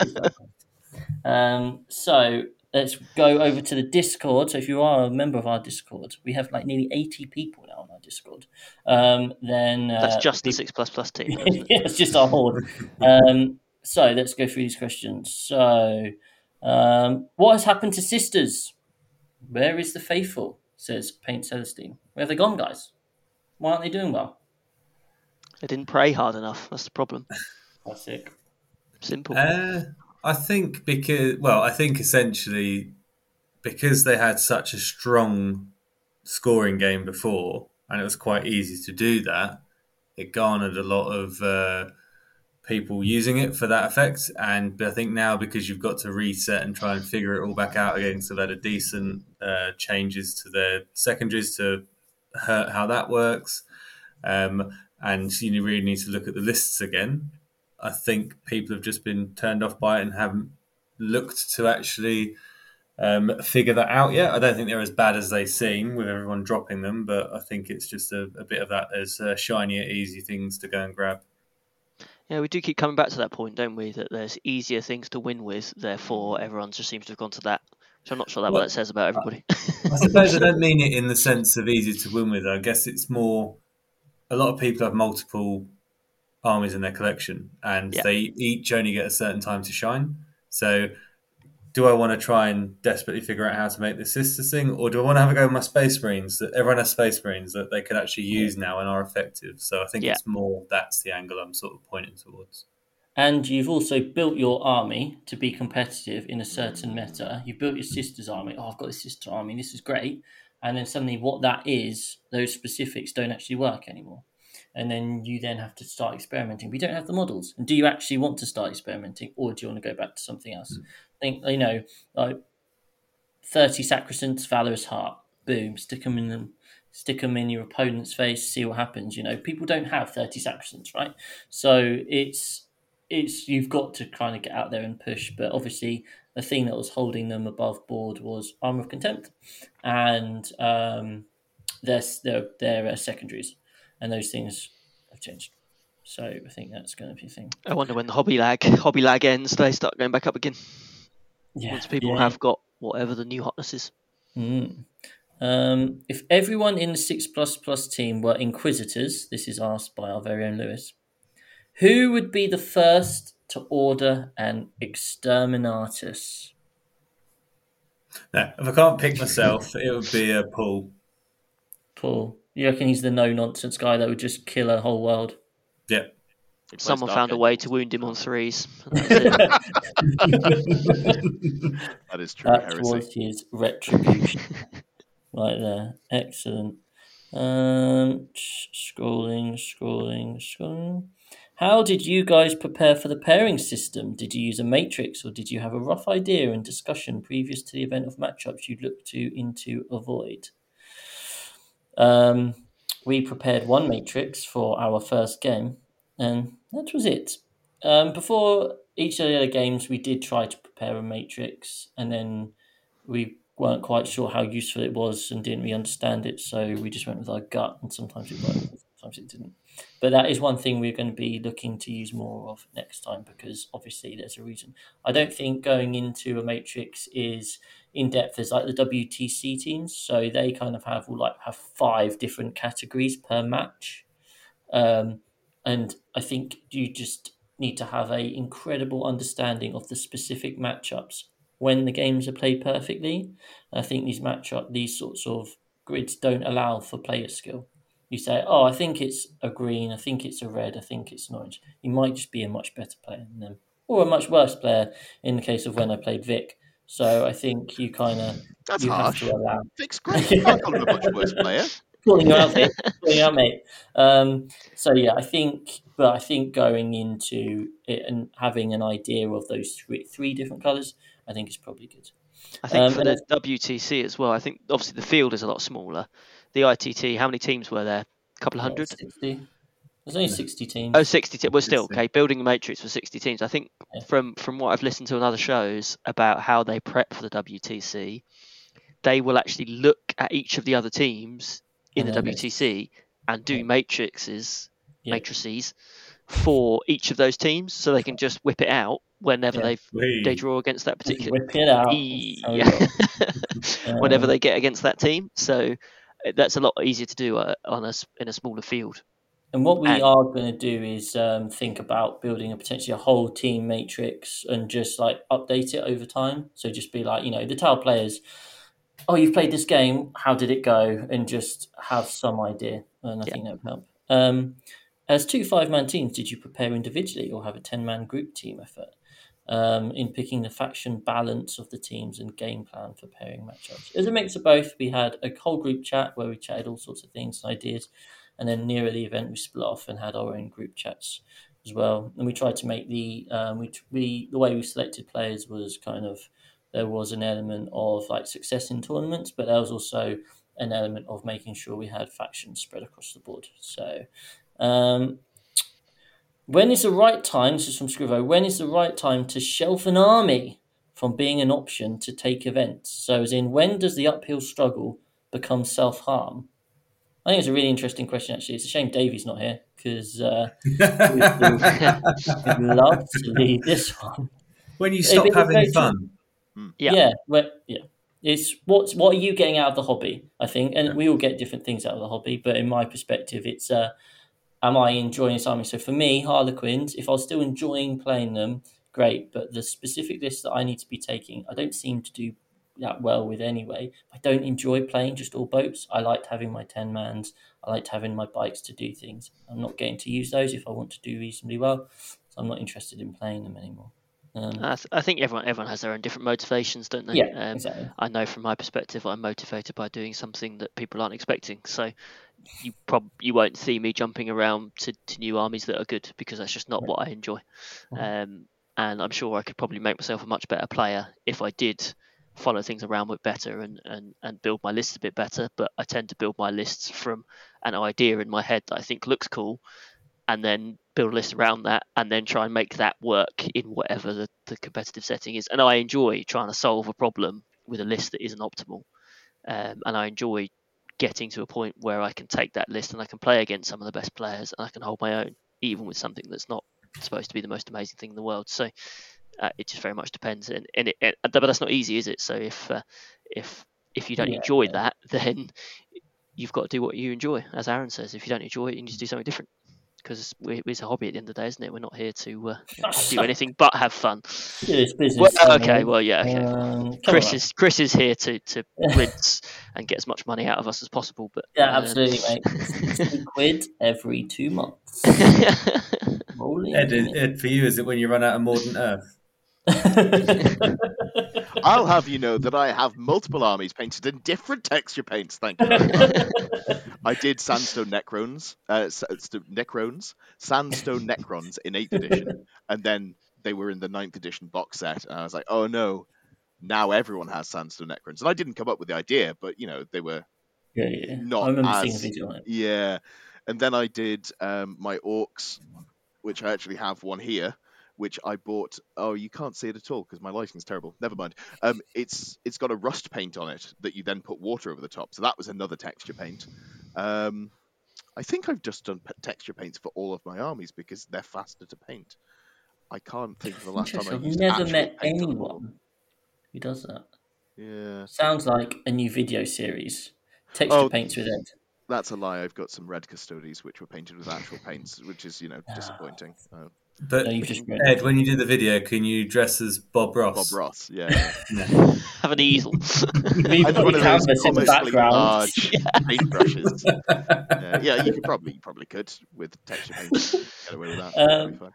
um, so let's go over to the Discord. So if you are a member of our Discord, we have like nearly eighty people now on our Discord. Um, then uh, That's just the six plus plus team. though, isn't it? yeah, it's just our horde. Um, so let's go through these questions. So, um, what has happened to sisters? Where is the faithful? Says Paint Celestine. Where have they gone, guys? Why aren't they doing well? They didn't pray hard enough. That's the problem. Classic. Simple. Uh, I think because, well, I think essentially because they had such a strong scoring game before, and it was quite easy to do that, it garnered a lot of uh, people using it for that effect. And I think now because you've got to reset and try and figure it all back out again, so they've had a decent uh, changes to their secondaries to hurt how that works. Um, and you really need to look at the lists again. I think people have just been turned off by it and haven't looked to actually um, figure that out yet. I don't think they're as bad as they seem with everyone dropping them, but I think it's just a, a bit of that as uh, shinier, easy things to go and grab. Yeah, we do keep coming back to that point, don't we? That there's easier things to win with, therefore everyone just seems to have gone to that. Which I'm not sure that what that says about everybody. I suppose I don't mean it in the sense of easy to win with. I guess it's more a lot of people have multiple armies in their collection and Yeah. they each only get a certain time to shine. So do I want to try and desperately figure out how to make the sisters thing, or do I want to have a go with my space marines that everyone has space marines that they can actually use now and are effective? So I think Yeah. it's more that's the angle I'm sort of pointing towards. And you've also built your army to be competitive in a certain meta. You built your sister's army. Oh, I've got a sister army. This is great. And then suddenly, what that is, those specifics don't actually work anymore. And then you then have to start experimenting. We don't have the models. And do you actually want to start experimenting, or do you want to go back to something else? I think you know, like thirty Sacresant, Valorous Heart. Boom, stick them in them. Stick them in your opponent's face, see what happens. You know, people don't have thirty Sacresants, right? So it's it's you've got to kind of get out there and push. But obviously, the thing that was holding them above board was Armor of Contempt, and um, their their their uh, secondaries, and those things have changed. So I think that's going to be a thing. I wonder when the hobby lag hobby lag ends, they start going back up again. Yeah, Once people yeah. have got whatever the new hotness is. Mm. Um, if everyone in the six plus plus team were inquisitors, this is asked by our very own Lewis. Who would be the first to order an exterminatus? No, if I can't pick myself, it would be a Paul. Paul, you reckon he's the no nonsense guy that would just kill a whole world? Yeah. He plays Someone Dark found a way to wound him on threes. that's it. That is true That heresy. was his retribution. right there. Excellent. Um, scrolling, scrolling, scrolling. How did you guys prepare for the pairing system? Did you use a matrix or did you have a rough idea and discussion previous to the event of matchups you'd look to into avoid? Um, we prepared one matrix for our first game, and that was it. Um, before each of the other games, we did try to prepare a matrix, and then we weren't quite sure how useful it was and didn't really understand it, so we just went with our gut, and sometimes it worked, sometimes it didn't. But that is one thing we're going to be looking to use more of next time because obviously there's a reason. I don't think going into a matrix is in depth as like the WTC teams, so they kind of have like have five different categories per match, um, and I think you just need to have a incredible understanding of the specific matchups when the games are played perfectly. I think these matchup these sorts of grids don't allow for player skill. You say, "Oh, I think it's a green. I think it's a red. I think it's an orange." You might just be a much better player than them, or a much worse player. In the case of when I played Vic, so I think you kind of That's you harsh. have to allow Vic's great. You can't call him a much worse player. calling you out, mate. calling you out, mate. Um, so yeah, I think, but I think going into it and having an idea of those three, three different colours, I think is probably good. I think Um, for the WTC as well, I think obviously the field is a lot smaller. The ITT, how many teams were there? A couple of hundred? Sixty. There's only sixty teams. Oh, 60 teams. Well, still, okay, building a matrix for 60 teams. I think Yeah. from from what I've listened to on other shows about how they prep for the WTC, they will actually look at each of the other teams in And the then- WTC and do Yeah. matrices, Yeah. matrices for each of those teams, so they can just whip it out whenever Yeah. they Whee. they draw against that particular Whip it out. Yeah. whenever they get against that team. So that's a lot easier to do uh, on a s- in a smaller field. And what we And- are going to do is um, think about building a potentially a whole team matrix and just like update it over time. So just be like, you know, the tile players, oh, you've played this game, how did it go? And just have some idea. And I Yeah. think that would help. Um, as two five man teams, did you prepare individually or have a 10 man group team effort? Um, in picking the faction balance of the teams and game plan for pairing matchups. As a mix of both, we had a whole group chat where we chatted all sorts of things and ideas and then nearer the event we split off and had our own group chats as well. And we tried to make the um, we, we the way we selected players was kind of there was an element of like success in tournaments but there was also an element of making sure we had factions spread across the board. So um, when is the right time this is from scrivo when is the right time to shelf an army from being an option to take events so as in when does the uphill struggle become self-harm I think it's a really interesting question. Actually, it's a shame Davey's not here because uh, I'd love to lead this one. when you stop having very fun. Yeah. yeah, well, yeah. It's what's what are you getting out of the hobby? I think, and we all get different things out of the hobby. But in my perspective, it's uh, am I enjoying this army? So for me, Harlequins, if I was still enjoying playing them, great. But the specific list that I need to be taking, I don't seem to do that well with anyway. I don't enjoy playing just all boats. I liked having my ten mans. I liked having my bikes to do things. I'm not getting to use those if I want to do reasonably well. So I'm not interested in playing them anymore. Um, I, th- I think everyone everyone has their own different motivations, don't they? yeah, Um, exactly. I know from my perspective, I'm motivated by doing something that people aren't expecting. So you prob you won't see me jumping around to, to new armies that are good because that's just not what I enjoy. Mhm. Um, and I'm sure I could probably make myself a much better player if I did follow things around with better and, and, and build my lists a bit better. But I tend to build my lists from an idea in my head that I think looks cool and then build a list around that and then try and make that work in whatever the, the competitive setting is. And I enjoy trying to solve a problem with a list that isn't optimal. Um, and I enjoy getting to a point where I can take that list and I can play against some of the best players and I can hold my own, even with something that's not supposed to be the most amazing thing in the world. So uh, it just very much depends, and, and it, it, but that's not easy, is it? So if uh, if if you don't Yeah, enjoy yeah. that, then you've got to do what you enjoy. As Aaron says, if you don't enjoy it, you need to do something different. Because it's a hobby at the end of the day, isn't it? We're not here to uh, do anything but have fun. Serious business. Well, okay, know. well, yeah, okay. Um, Chris on. is Chris is here to to rinse and get as much money out of us as possible. But Yeah, uh, absolutely, mate. quid every two months. Ed, Ed, for you, is it when you run out of Mordant Earth? I'll have you know that I have multiple armies painted in different texture paints. Thank you. I did Sandstone Necrons, uh, Necrons, Sandstone Necrons in 8th edition, and then they were in the 9th edition box set, and I was like, oh no, now everyone has Sandstone Necrons. And I didn't come up with the idea, but you know, they were yeah, yeah. Not as- seeing a video on it. Yeah, and then I did um, my Orks, which I actually have one here, which I bought. Oh, you can't see it at all because my lighting's terrible. Never mind. Um, it's it's got a rust paint on it that you then put water over the top. So that was another texture paint. Um, I think I've just done texture paints for all of my armies because they're faster to paint. I can't think of the last time I. I've never met anyone who does that. Yeah, Sounds like a new video series. Texture Oh. paints with Ed. that's a lie. I've got some red Custodes which were painted with actual paints, which is you know Ah. disappointing. Uh, But No, just ruined Ed, when you do the video, can you dress as Bob Ross? Bob Ross, yeah. yeah. have an easel. We've I've got one the of those canvas in the comically background. large paintbrushes. yeah, yeah, you could probably you probably could with texture paint get away with that. That'd Um, fun.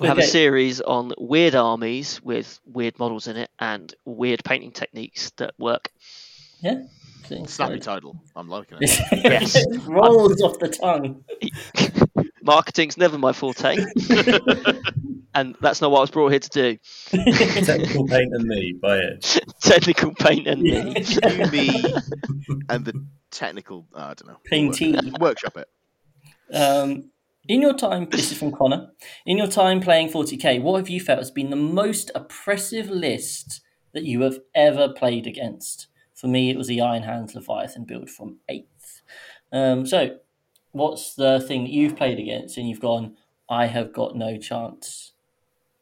We have Okay. a series on weird armies with weird models in it and weird painting techniques that work. Yeah. Snappy so- title. I'm liking it. Yes. It rolls off the tongue. Marketing's never my forte, and that's not what I was brought here to do. Technical Paint and Me by it. Technical paint and me. You, me, and the technical. uh, I don't know. We'll work- Workshop it. Um, in your time, this is from Connor. In your time playing 40k, what have you felt has been the most oppressive list that you have ever played against? For me, it was the Iron Hands Leviathan build from eighth. Um, so, what's the thing that you've played against and you've gone, I have got no chance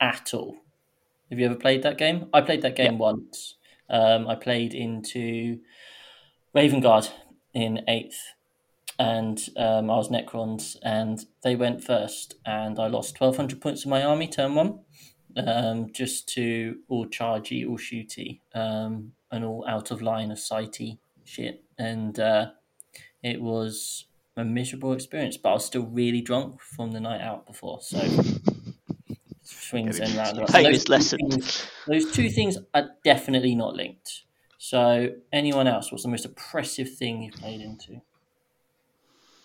at all? Have you ever played that game? I played that game once. Um, I played into Raven Guard in eighth and um, I was Necrons, and they went first, and I lost twelve hundred points of my army turn one, um, just to all chargey, all shooty, um, and all out of line of sighty shit, and uh, it was a miserable experience. But I was still really drunk from the Knight out before, so swings and roundabouts. Pain Those is two things- Those two things are definitely not linked. So, anyone else? What's the most oppressive thing you've played into?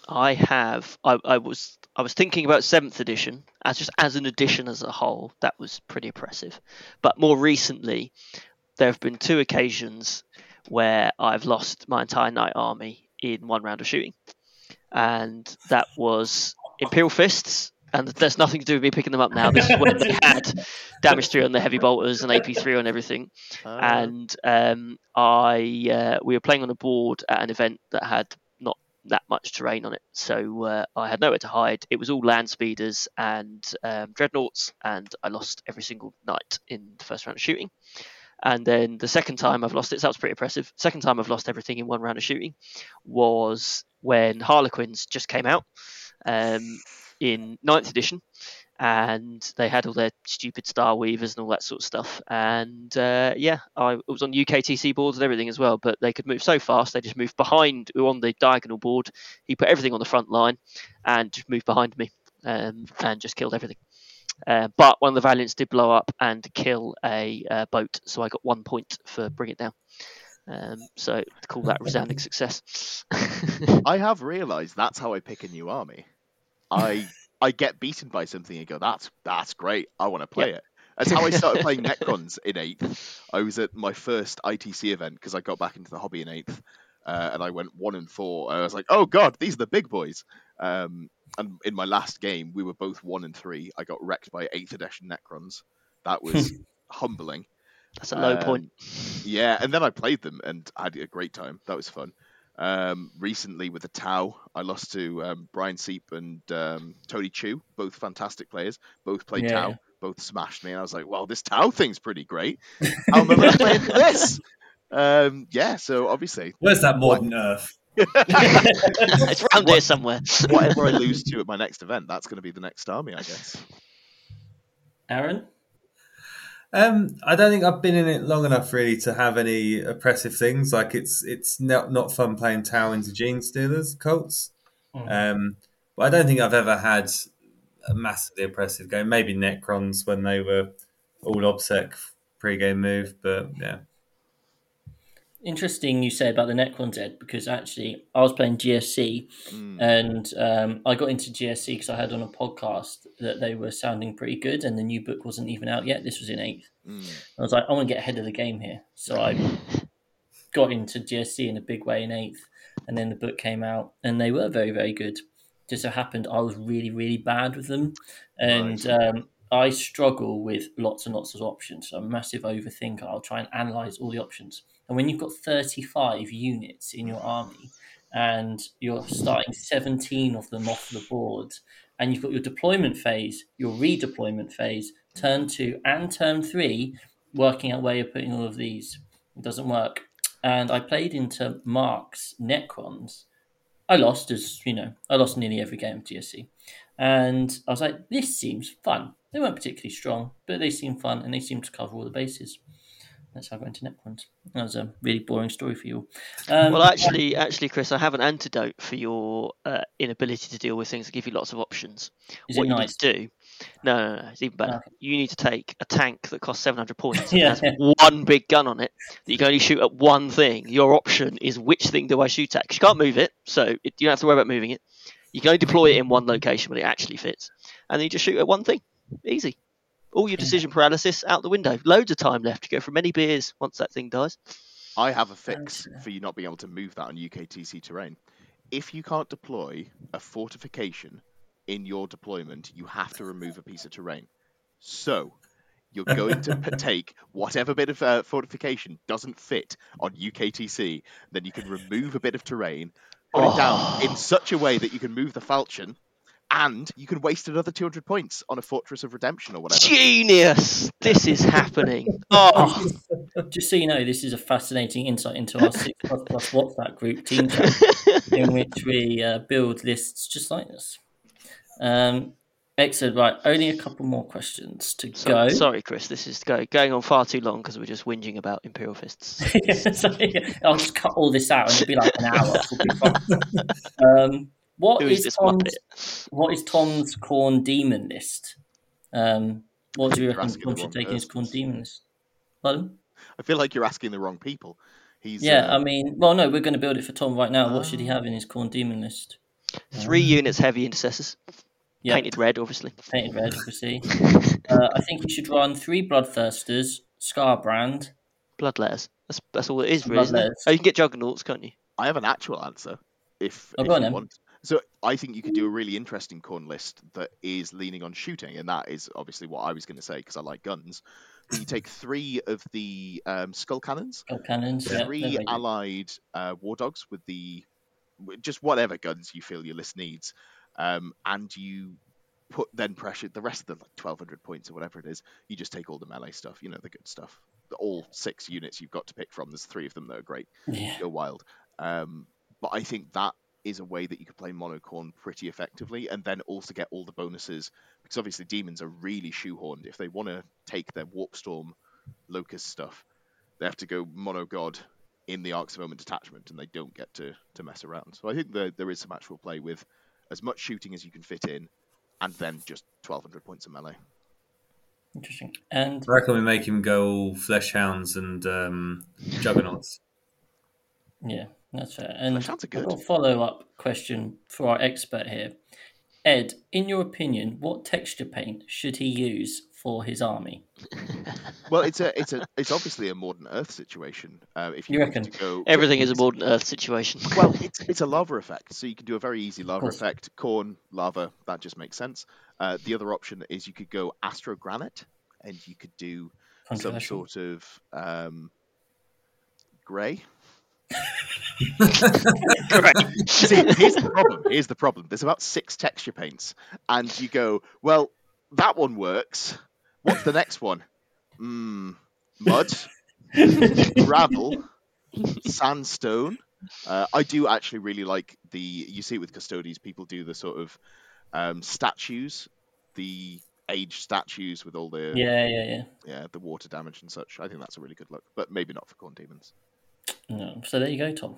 I have. I, I was. I was thinking about seventh edition as just as an edition as a whole. That was pretty oppressive. But more recently, there have been two occasions where I've lost my entire night army in one round of shooting, and that was Imperial Fists. And there's nothing to do with me picking them up now. This is when they had damage three on the heavy bolters and AP three on everything Uh, and um, I uh, we were playing on a board at an event that had not that much terrain on it, so uh, I had nowhere to hide. It was all land speeders and um, dreadnoughts, and I lost every single Knight in the first round of shooting. And then the second time I've lost it, so that was pretty impressive. Second time I've lost everything in one round of shooting was when Harlequins just came out um, in ninth edition and they had all their stupid Starweavers and all that sort of stuff. And uh, yeah, I was on UKTC boards and everything as well. But they could move so fast, they just moved behind. On the diagonal board. He put everything on the front line and just moved behind me um, and just killed everything. Uh, but one of the Valiants did blow up and kill a uh, boat, so I got one point for bring it down. Um, so call that resounding success. I have realised that's how I pick a new army. I I get beaten by something and go, that's that's great. I want to play it. That's how I started playing Necrons in eighth. I was at my first ITC event because I got back into the hobby in eighth, uh, and I went one and four. I was like, oh god, these are the big boys. Um, and in my last game, we were both one and three. I got wrecked by eighth edition Necrons. That was humbling. That's a low Um, point. Yeah, and then I played them and had a great time. That was fun. Um, recently with the Tau, I lost to um, Brian Seep and um, Tony Chu, both fantastic players. Both played Yeah. Tau, both smashed me. And I was like, well, this Tau thing's pretty great. How am I going to play this? Um, yeah, so obviously, Where's that Mordant Earth? it's around here somewhere. whatever I lose to at my next event, that's going to be the next army, I guess. Aaron? Um, I don't think I've been in it long enough really to have any oppressive things. Like it's it's not not fun playing Tau into Genestealer Cults. Um, but I don't think I've ever had a massively oppressive game. Maybe Necrons when they were all ObSec pre-game move, but yeah. Interesting you say about the Necrons, Ed, because actually I was playing GSC Mm. and um, I got into GSC because I heard on a podcast that they were sounding pretty good and the new book wasn't even out yet. This was in eighth. Mm. I was like, I want to get ahead of the game here. So I got into GSC in a big way in eighth, and then the book came out, and they were very, very good. Just so happened I was really, really bad with them, and Right. um, I struggle with lots and lots of options. So I'm a massive overthinker. I'll try and analyze all the options, and when you've got 35 units in your army, and you're starting 17 of them off the board, and you've got your deployment phase, your redeployment phase, turn two and turn three, working out where you're putting all of these. It doesn't work. And I played into Mark's Necrons. I lost, as you know, I lost nearly every game of GSC. And I was like, this seems fun. They weren't particularly strong, but they seem fun and they seem to cover all the bases. That's how I got into Necrons. That was a really boring story for you. Um, Well, actually, actually, Chris, I have an antidote for your uh, inability to deal with things that give you lots of options. is what it you nice? need to do? No, no, no, it's even better. Okay. You need to take a tank that costs 700 points and Yeah. has one big gun on it that you can only shoot at one thing. Your option is which thing do I shoot at? Because you can't move it, so it, you don't have to worry about moving it. You can only deploy it in one location when it actually fits, and then you just shoot at one thing. Easy. All your decision paralysis out the window. Loads of time left. You go for many beers once that thing dies. I have a fix for you not being able to move that on UKTC terrain. If you can't deploy a fortification in your deployment, you have to remove a piece of terrain. So you're going to p- take whatever bit of uh, fortification doesn't fit on UKTC, then you can remove a bit of terrain, put it down in such a way that you can move the falchion, and you can waste another 200 points on a Fortress of Redemption or whatever. Genius! This is happening. Oh, Just so you know, this is a fascinating insight into our six plus plus WhatsApp group team chat, in which we uh, build lists just like this. Um, excellent. Right, only a couple more questions to So- go. sorry, Chris. This is go, going on far too long because we're just whinging about Imperial Fists. So, yeah, I'll just cut all this out, and it'll be like an hour. It'll be fine. um, what Who is is Tom's, what is Tom's Khorne Daemon list? Um, what do you You're reckon Tom should take in his Khorne persons. demon list? Pardon? I feel like you're asking the wrong people. He's Yeah, uh, I mean, well, no, we're going to build it for Tom right now. What should he have in his Khorne Daemon list? Three units heavy intercessors, Yeah, painted red, obviously. painted red, obviously. uh, I think he should run three Bloodthirsters, scar Skarbrand. Bloodletters. That's that's all it is, really. Isn't it? Oh, you can get juggernauts, can't you? I have an actual answer. If, Oh, if go on you then. want. So I think you could do a really interesting Khorne list that is leaning on shooting, and that is obviously what I was going to say because I like guns. But you take three of the um, skull cannons, Skull cannons. Three they're allied uh, war dogs with the just whatever guns you feel your list needs, um, and you put then pressure the rest of the like, 1200 points or whatever it is. You just take all the melee stuff, you know, the good stuff. All six units you've got to pick from. There's three of them that are great Yeah. go wild. Um, but I think that is a way that you could play monocorn pretty effectively, and then also get all the bonuses because obviously demons are really shoehorned. If they want to take their warp storm, locust stuff, they have to go mono god in the Arks of Omen detachment, and they don't get to to mess around. So I think there there is some actual play with as much shooting as you can fit in, and then just 1200 points of melee. Interesting. And I reckon we make him go all flesh hounds and um, juggernauts. yeah, that's fair. And Fleshhounds are I've good. a follow up question for our expert here. Ed, in your opinion, what texture paint should he use for his army? Well, it's a it's a it's obviously a Mordant Earth situation. Uh, if you, You reckon? to go Everything is a Mordant Earth situation. well, it's it's a lava effect, so you can do a very easy lava effect. Khorne, lava, that just makes sense. Uh, the other option is you could go Astrogranite, and you could do some sort of um, grey. See, here's the problem. Here's the problem. There's about six texture paints, and you go, well, that one works. What's the next one? Mm, mud, gravel, sandstone. Uh, I do actually really like the. You see it with Custodes. People do the sort of um, statues, the aged statues with all the Yeah, yeah, yeah. yeah the water damage and such. I think that's a really good look, but maybe not for Khorne Daemons. No. So there you go, Tom.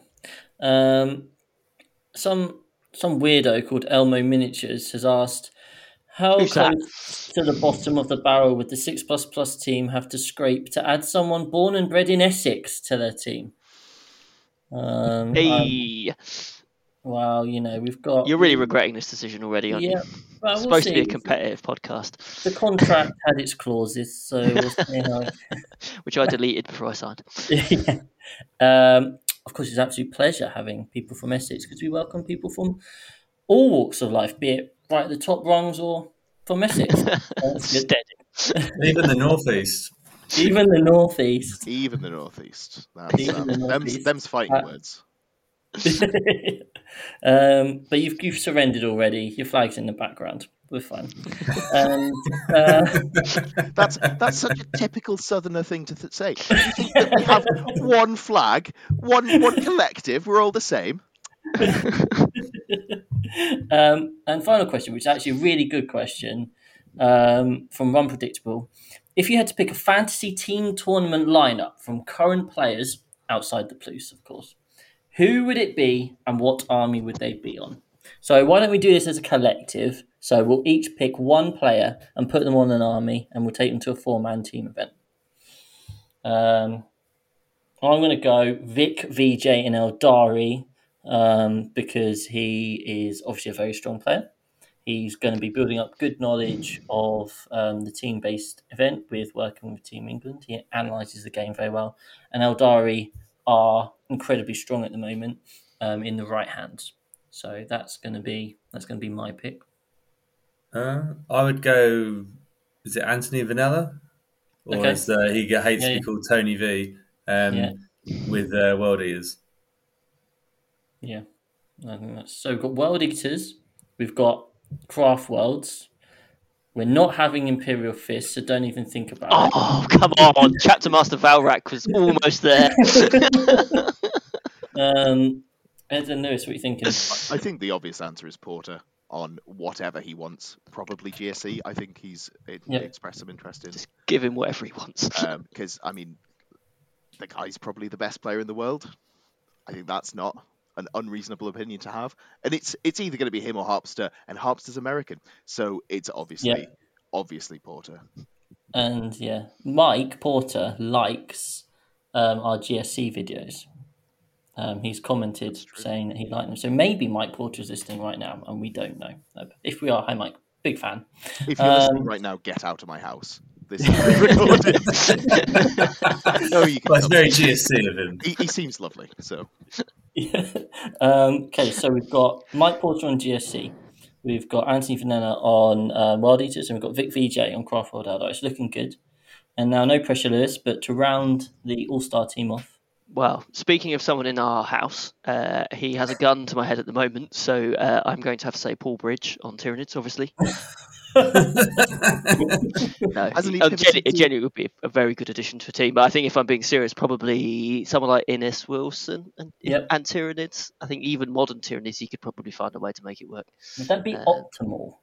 Um, some some weirdo called Elmo Miniatures has asked, how Who's close that? to the bottom of the barrel would the six plus plus team have to scrape to add someone born and bred in Essex to their team? Um, um, Hey, well, you know we've got. you're really regretting this decision already, aren't Yeah, you? well, It's we'll supposed to be a competitive podcast, The contract had its clauses, so we'll see how. which I deleted before I signed. yeah. um, of course, it's an absolute pleasure having people from Essex because we welcome people from all walks of life, be it right at the top rungs or from Essex. That's good. Steady. Even the northeast. Even the northeast. Even the northeast. That's, Even um, the them's, northeast. them's fighting Uh, words. Um, but you've you've surrendered already. Your flag's in the background. We're fine. And uh, That's that's such a typical Southerner thing to th- say. You think that we have one flag, one one collective. We're all the same. um, and final question, which is actually a really good question um, from Unpredictable. If you had to pick a fantasy team tournament lineup from current players outside the Plus, of course, who would it be and what army would they be on? So why don't we do this as a collective? So we'll each pick one player and put them on an army, and we'll take them to a four-man team event. Um, I'm going to go Vic, VJ, and Aeldari um, because he is obviously a very strong player. He's going to be building up good knowledge of um, the team based event with working with Team England. He analyses the game very well. And Aeldari are incredibly strong at the moment um, in the right hands. So that's going to be that's going to be my pick. Uh, I would go. Is it Anthony Vanella, or Okay. as uh, he hates Yeah, to be called Tony V? Um, Yeah. with uh, World Eaters. Yeah, I think that's so. We've got World Eaters, we've got Craftworlds. We're not having Imperial Fist, so don't even think about it. Oh, come on. Chapter Master Valrak was almost there. Um, Ed and Lewis, what are you thinking? I think the obvious answer is Porter on whatever he wants. Probably GSC. I think he's it, Yeah. expressed some interest in Just give him whatever he wants. because I mean, the guy's probably the best player in the world. I think that's not an unreasonable opinion to have, and it's it's either going to be him or Harpster, and Harpster's American, so it's obviously obviously Porter. And yeah, Mike Porter likes um, our GSC videos. Um, he's commented saying that he liked them. So maybe Mike Porter is listening right now, and we don't know. If we are, hi Mike, big fan. If you're listening Um, right now, get out of my house. This is pre-recorded. no, you can Well, it's very GSC of him. He, he seems lovely, so Yeah. um, okay, so we've got Mike Porter on GSC. We've got Anthony Vanella on uh, World Eaters, and we've got Vic VJ on Craft World Outdoor. It's looking good. And now, no pressure, Lewis, but to round the All Star team off, Well, speaking of someone in our house, uh, he has a gun to my head at the moment, so uh, I'm going to have to say Paul Bridge on Tyranids, obviously. No, Hasn't he um, Jenny, Jenny would be a very good addition to a team, but I think if I'm being serious, probably someone like Innes Wilson and, Yep. and Tyranids. I think even modern Tyranids, he could probably find a way to make it work. would that be Uh, optimal?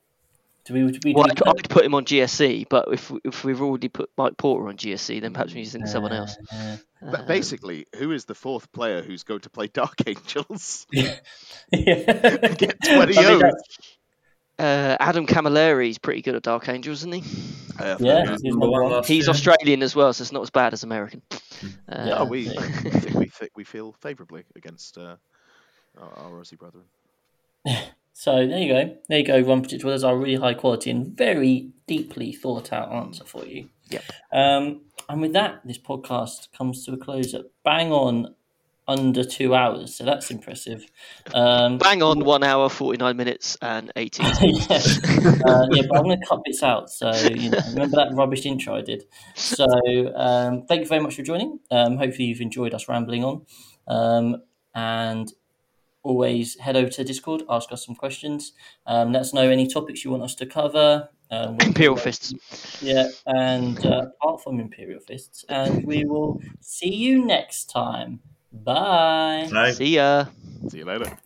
Do we, do we Well, do I'd, I'd put him on GSC, but if if we've already put Mike Porter on GSC, then perhaps we're using someone else. Uh, But basically, who is the fourth player who's going to play Dark Angels? yeah. Get 20 I mean, O's. that's- Uh, Adam Camilleri is pretty good at Dark Angels, isn't he? Uh, Yeah, He he's number number one one. last He's year. Australian as well, so it's not as bad as American. Uh, Yeah. We, think we, thi- we feel favourably against uh, our, our Aussie brethren. So there you go. There you go. One particular. There's our really high quality and very deeply thought out answer for you. Yep. Um, and with that, this podcast comes to a close at bang on under two hours. So that's impressive. Um, Bang on one hour, 49 minutes, and 18 yeah. Uh, yeah, but I'm going to cut bits out. So you know, remember that rubbish intro I did. So um, thank you very much for joining. Um, hopefully you've enjoyed us rambling on. Um, and always head over to Discord, ask us some questions. Um, let us know any topics you want us to cover. Um, Imperial Fists. Yeah, and uh, apart from Imperial Fists. And we will see you next time. Bye. Right. See ya. See you later.